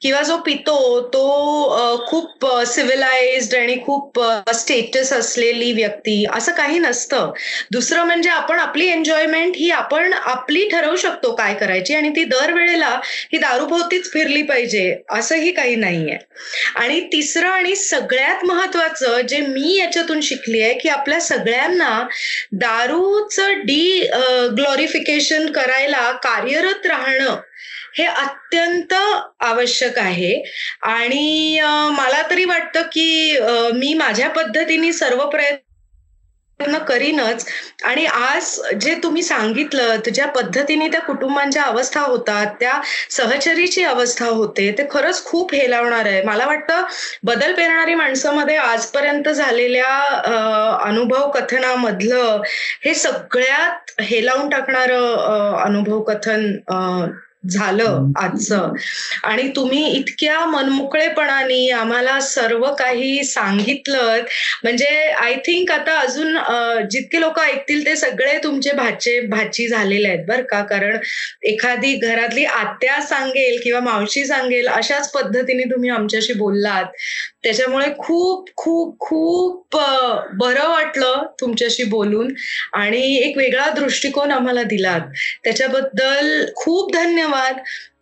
किंवा जो पितो तो खूप सिव्हिलाइज्ड आणि खूप स्टेटस असलेली व्यक्ती असं काही नसतं. दुसरं म्हणजे आपण आपली एन्जॉयमेंट ही आपण आपली ठरवू शकतो काय करायची आणि ती दरवेळेला ही दारूभोवतीच फिरली पाहिजे असंही काही नाहीये. आणि तिसरं आणि सगळ्यात महत्वाचं जे मी याच्यातून शिकली आहे की आपल्या सगळ्यांना दारूचं डी ग्लोरिफिकेशन करायला कार्यरत राहणं हे अत्यंत आवश्यक आहे. आणि मला तरी वाटतं की मी माझ्या पद्धतीने सर्व प्रयत्न करीनच. आणि आज जे तुम्ही सांगितलं ज्या पद्धतीने त्या कुटुंबांच्या अवस्था होतात त्या सहचरीची अवस्था होते ते खरंच खूप हेलावणार आहे. मला वाटतं बदल पेरणारी माणसामध्ये आजपर्यंत झालेल्या अनुभव कथनामधलं हे सगळ्यात हेलावून टाकणारं अनुभव कथन झालं आजचं. आणि तुम्ही इतक्या मनमोकळेपणाने आम्हाला सर्व काही सांगितलं म्हणजे आय थिंक आता अजून जितके लोक ऐकतील ते सगळे तुमचे भाचे भाची झालेले आहेत बरं का. कारण एखादी घरातली आत्या सांगेल किंवा मावशी सांगेल अशाच पद्धतीने तुम्ही आमच्याशी बोललात. त्याच्यामुळे खूप खूप खूप बरं वाटलं तुमच्याशी बोलून आणि एक वेगळा दृष्टिकोन आम्हाला दिलात. त्याच्याबद्दल खूप धन्यवाद.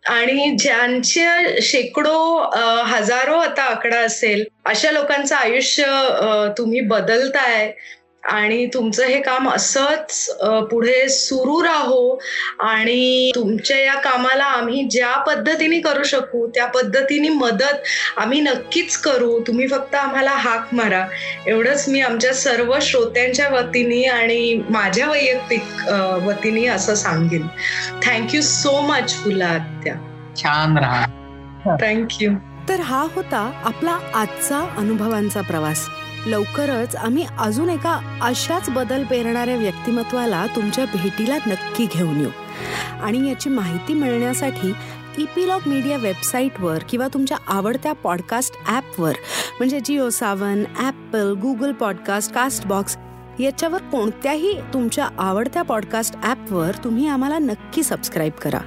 आणि ज्यांचे शेकडो हजारो आता आकडा असेल अशा लोकांचं आयुष्य तुम्ही बदलताय. आणि तुमचं हे काम असंच पुढे सुरू राहो आणि तुमच्या या कामाला आम्ही ज्या पद्धतीने करू शकू त्या पद्धतीने मदत आम्ही नक्कीच करू. तुम्ही फक्त आम्हाला हाक मारा. एवढंच मी आमच्या सर्व श्रोत्यांच्या वतीने आणि माझ्या वैयक्तिक वतीने असं सांगेन. थँक्यू सो मच फुला आत्या छान राहा. थँक्यू तर हा होता आपला आजचा अनुभवांचा प्रवास. लवकरच आम्ही अजून एका अशाच बदल पेरणाऱ्या व्यक्तिमत्वाला तुमच्या भेटीला नक्की घेऊन येऊ. आणि याची माहिती मिळण्यासाठी इपिलॉग मीडिया वेबसाईटवर किंवा तुमच्या आवडत्या पॉडकास्ट ॲपवर म्हणजे Jio Saavn Apple Google podcast Castbox याच्यावर कोणत्याही तुमच्या आवडत्या पॉडकास्ट ॲपवर तुम्ही आम्हाला नक्की सबस्क्राईब करा.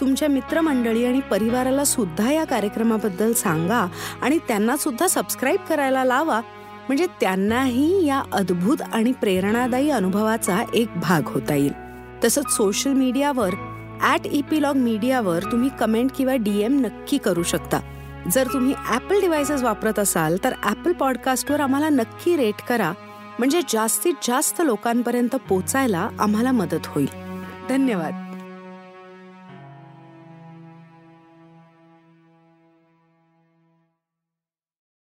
तुमच्या मित्रमंडळी आणि परिवाराला सुद्धा या कार्यक्रमाबद्दल सांगा आणि त्यांना सुद्धा सबस्क्राईब करायला लावा. म्हणजे त्यांनाही या अद्भुत आणि प्रेरणादायी अनुभवाचा एक भाग होता येईल. तसंच सोशल मीडियावर ॲट इपिलॉग मीडियावर तुम्ही कमेंट किंवा डीएम नक्की करू शकता. जर तुम्ही ॲपल डिव्हायसेस वापरत असाल तर ॲपल पॉडकास्टवर आम्हाला नक्की रेट करा. म्हणजे जास्तीत जास्त लोकांपर्यंत पोचायला आम्हाला मदत होईल. धन्यवाद.